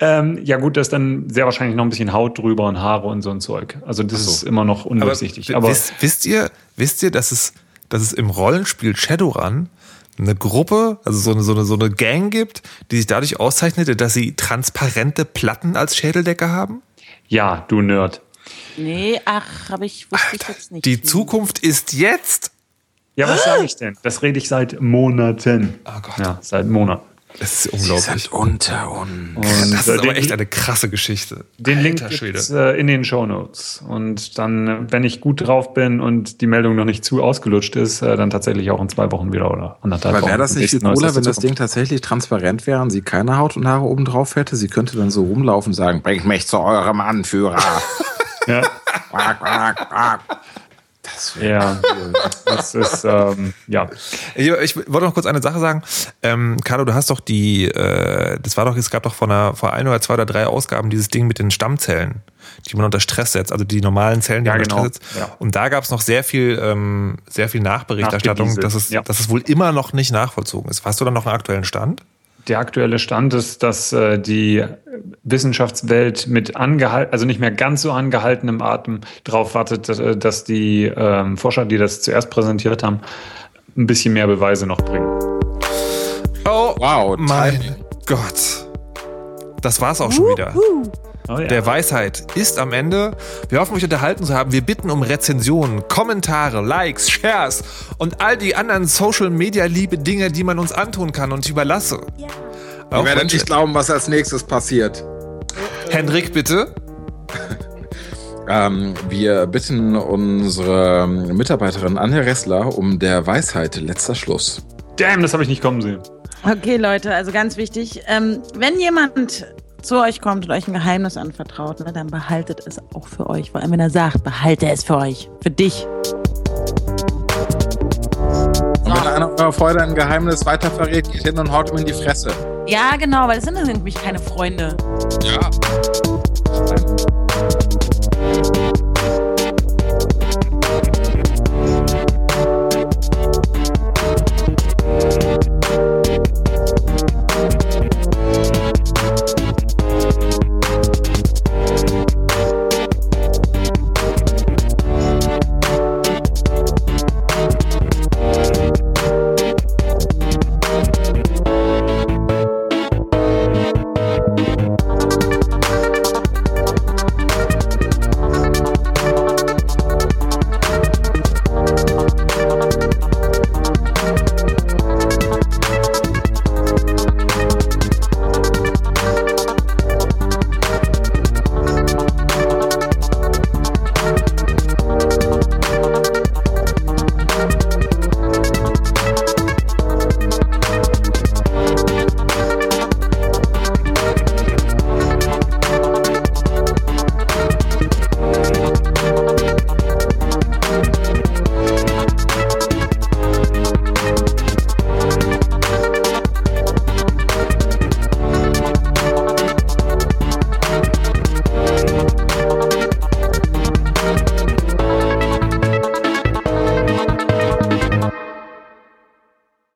Ähm, ja gut, da ist dann sehr wahrscheinlich noch ein bisschen Haut drüber und Haare und so ein Zeug. Also das ist immer noch undurchsichtig. w- Aber, wisst, wisst ihr, wisst ihr, dass es, dass es im Rollenspiel Shadowrun eine Gruppe, also so eine, so eine, so eine Gang gibt, die sich dadurch auszeichnete, dass sie transparente Platten als Schädeldecke haben? ja, du Nerd. Nee, ach, habe ich, wusste ich jetzt nicht. Die Zukunft ist jetzt. Ja, was sage ich denn? Das rede ich seit Monaten. Oh Gott. Ja, seit Monaten. Das ist Sie unglaublich. sind unter uns. Und, Das äh, ist aber den- echt eine krasse Geschichte. Den Link gibt's, äh, in den Show Notes. Und dann, äh, wenn ich gut drauf bin und die Meldung noch nicht zu ausgelutscht ist, äh, dann tatsächlich auch in zwei Wochen wieder oder anderthalb Aber Wochen. wäre das nicht cooler, wenn das Ding tatsächlich transparent wäre und sie keine Haut und Haare oben drauf hätte? Sie könnte dann so rumlaufen und sagen, bringt mich zu eurem Anführer. Ja, ja. das ist, ähm, ja. Ich, ich wollte noch kurz eine Sache sagen. Ähm, Carlo, du hast doch die, äh, das war doch, es gab doch vor, einer, vor ein oder zwei oder drei Ausgaben dieses Ding mit den Stammzellen, die man unter Stress setzt, also die normalen Zellen, die Ja, man unter genau. Stress setzt. Ja. Und da gab es noch sehr viel, ähm, sehr viel Nachberichterstattung, dass es, ja. dass es wohl immer noch nicht nachvollzogen ist. Hast du da noch einen aktuellen Stand? Der aktuelle Stand ist, dass äh, die Wissenschaftswelt mit angehalten, also nicht mehr ganz so angehaltenem Atem drauf wartet, dass, äh, dass die ähm, Forscher, die das zuerst präsentiert haben, ein bisschen mehr Beweise noch bringen. Oh, Wow, mein. Gott. Das war's auch schon wieder. Oh, ja. Der Weisheit ist am Ende. Wir hoffen, euch unterhalten zu haben. Wir bitten um Rezensionen, Kommentare, Likes, Shares und all die anderen Social Media liebe Dinge, die man uns antun kann. Und ich überlasse. Auch Ihr werdet nicht glauben, was als nächstes passiert. Hendrik, bitte. Ähm, wir bitten unsere Mitarbeiterin Anja Ressler um der Weisheit letzter Schluss. Damn, das habe ich nicht kommen sehen. Okay, Leute, also ganz wichtig. Ähm, wenn jemand zu euch kommt und euch ein Geheimnis anvertraut, ne, dann behaltet es auch für euch. Vor allem, wenn er sagt, behalte es für euch. Für dich. Und wenn einer eurer Freunde ein Geheimnis weiter verrät, geht hin und haut ihm in die Fresse. Ja, genau, weil das sind nämlich keine Freunde. Ja.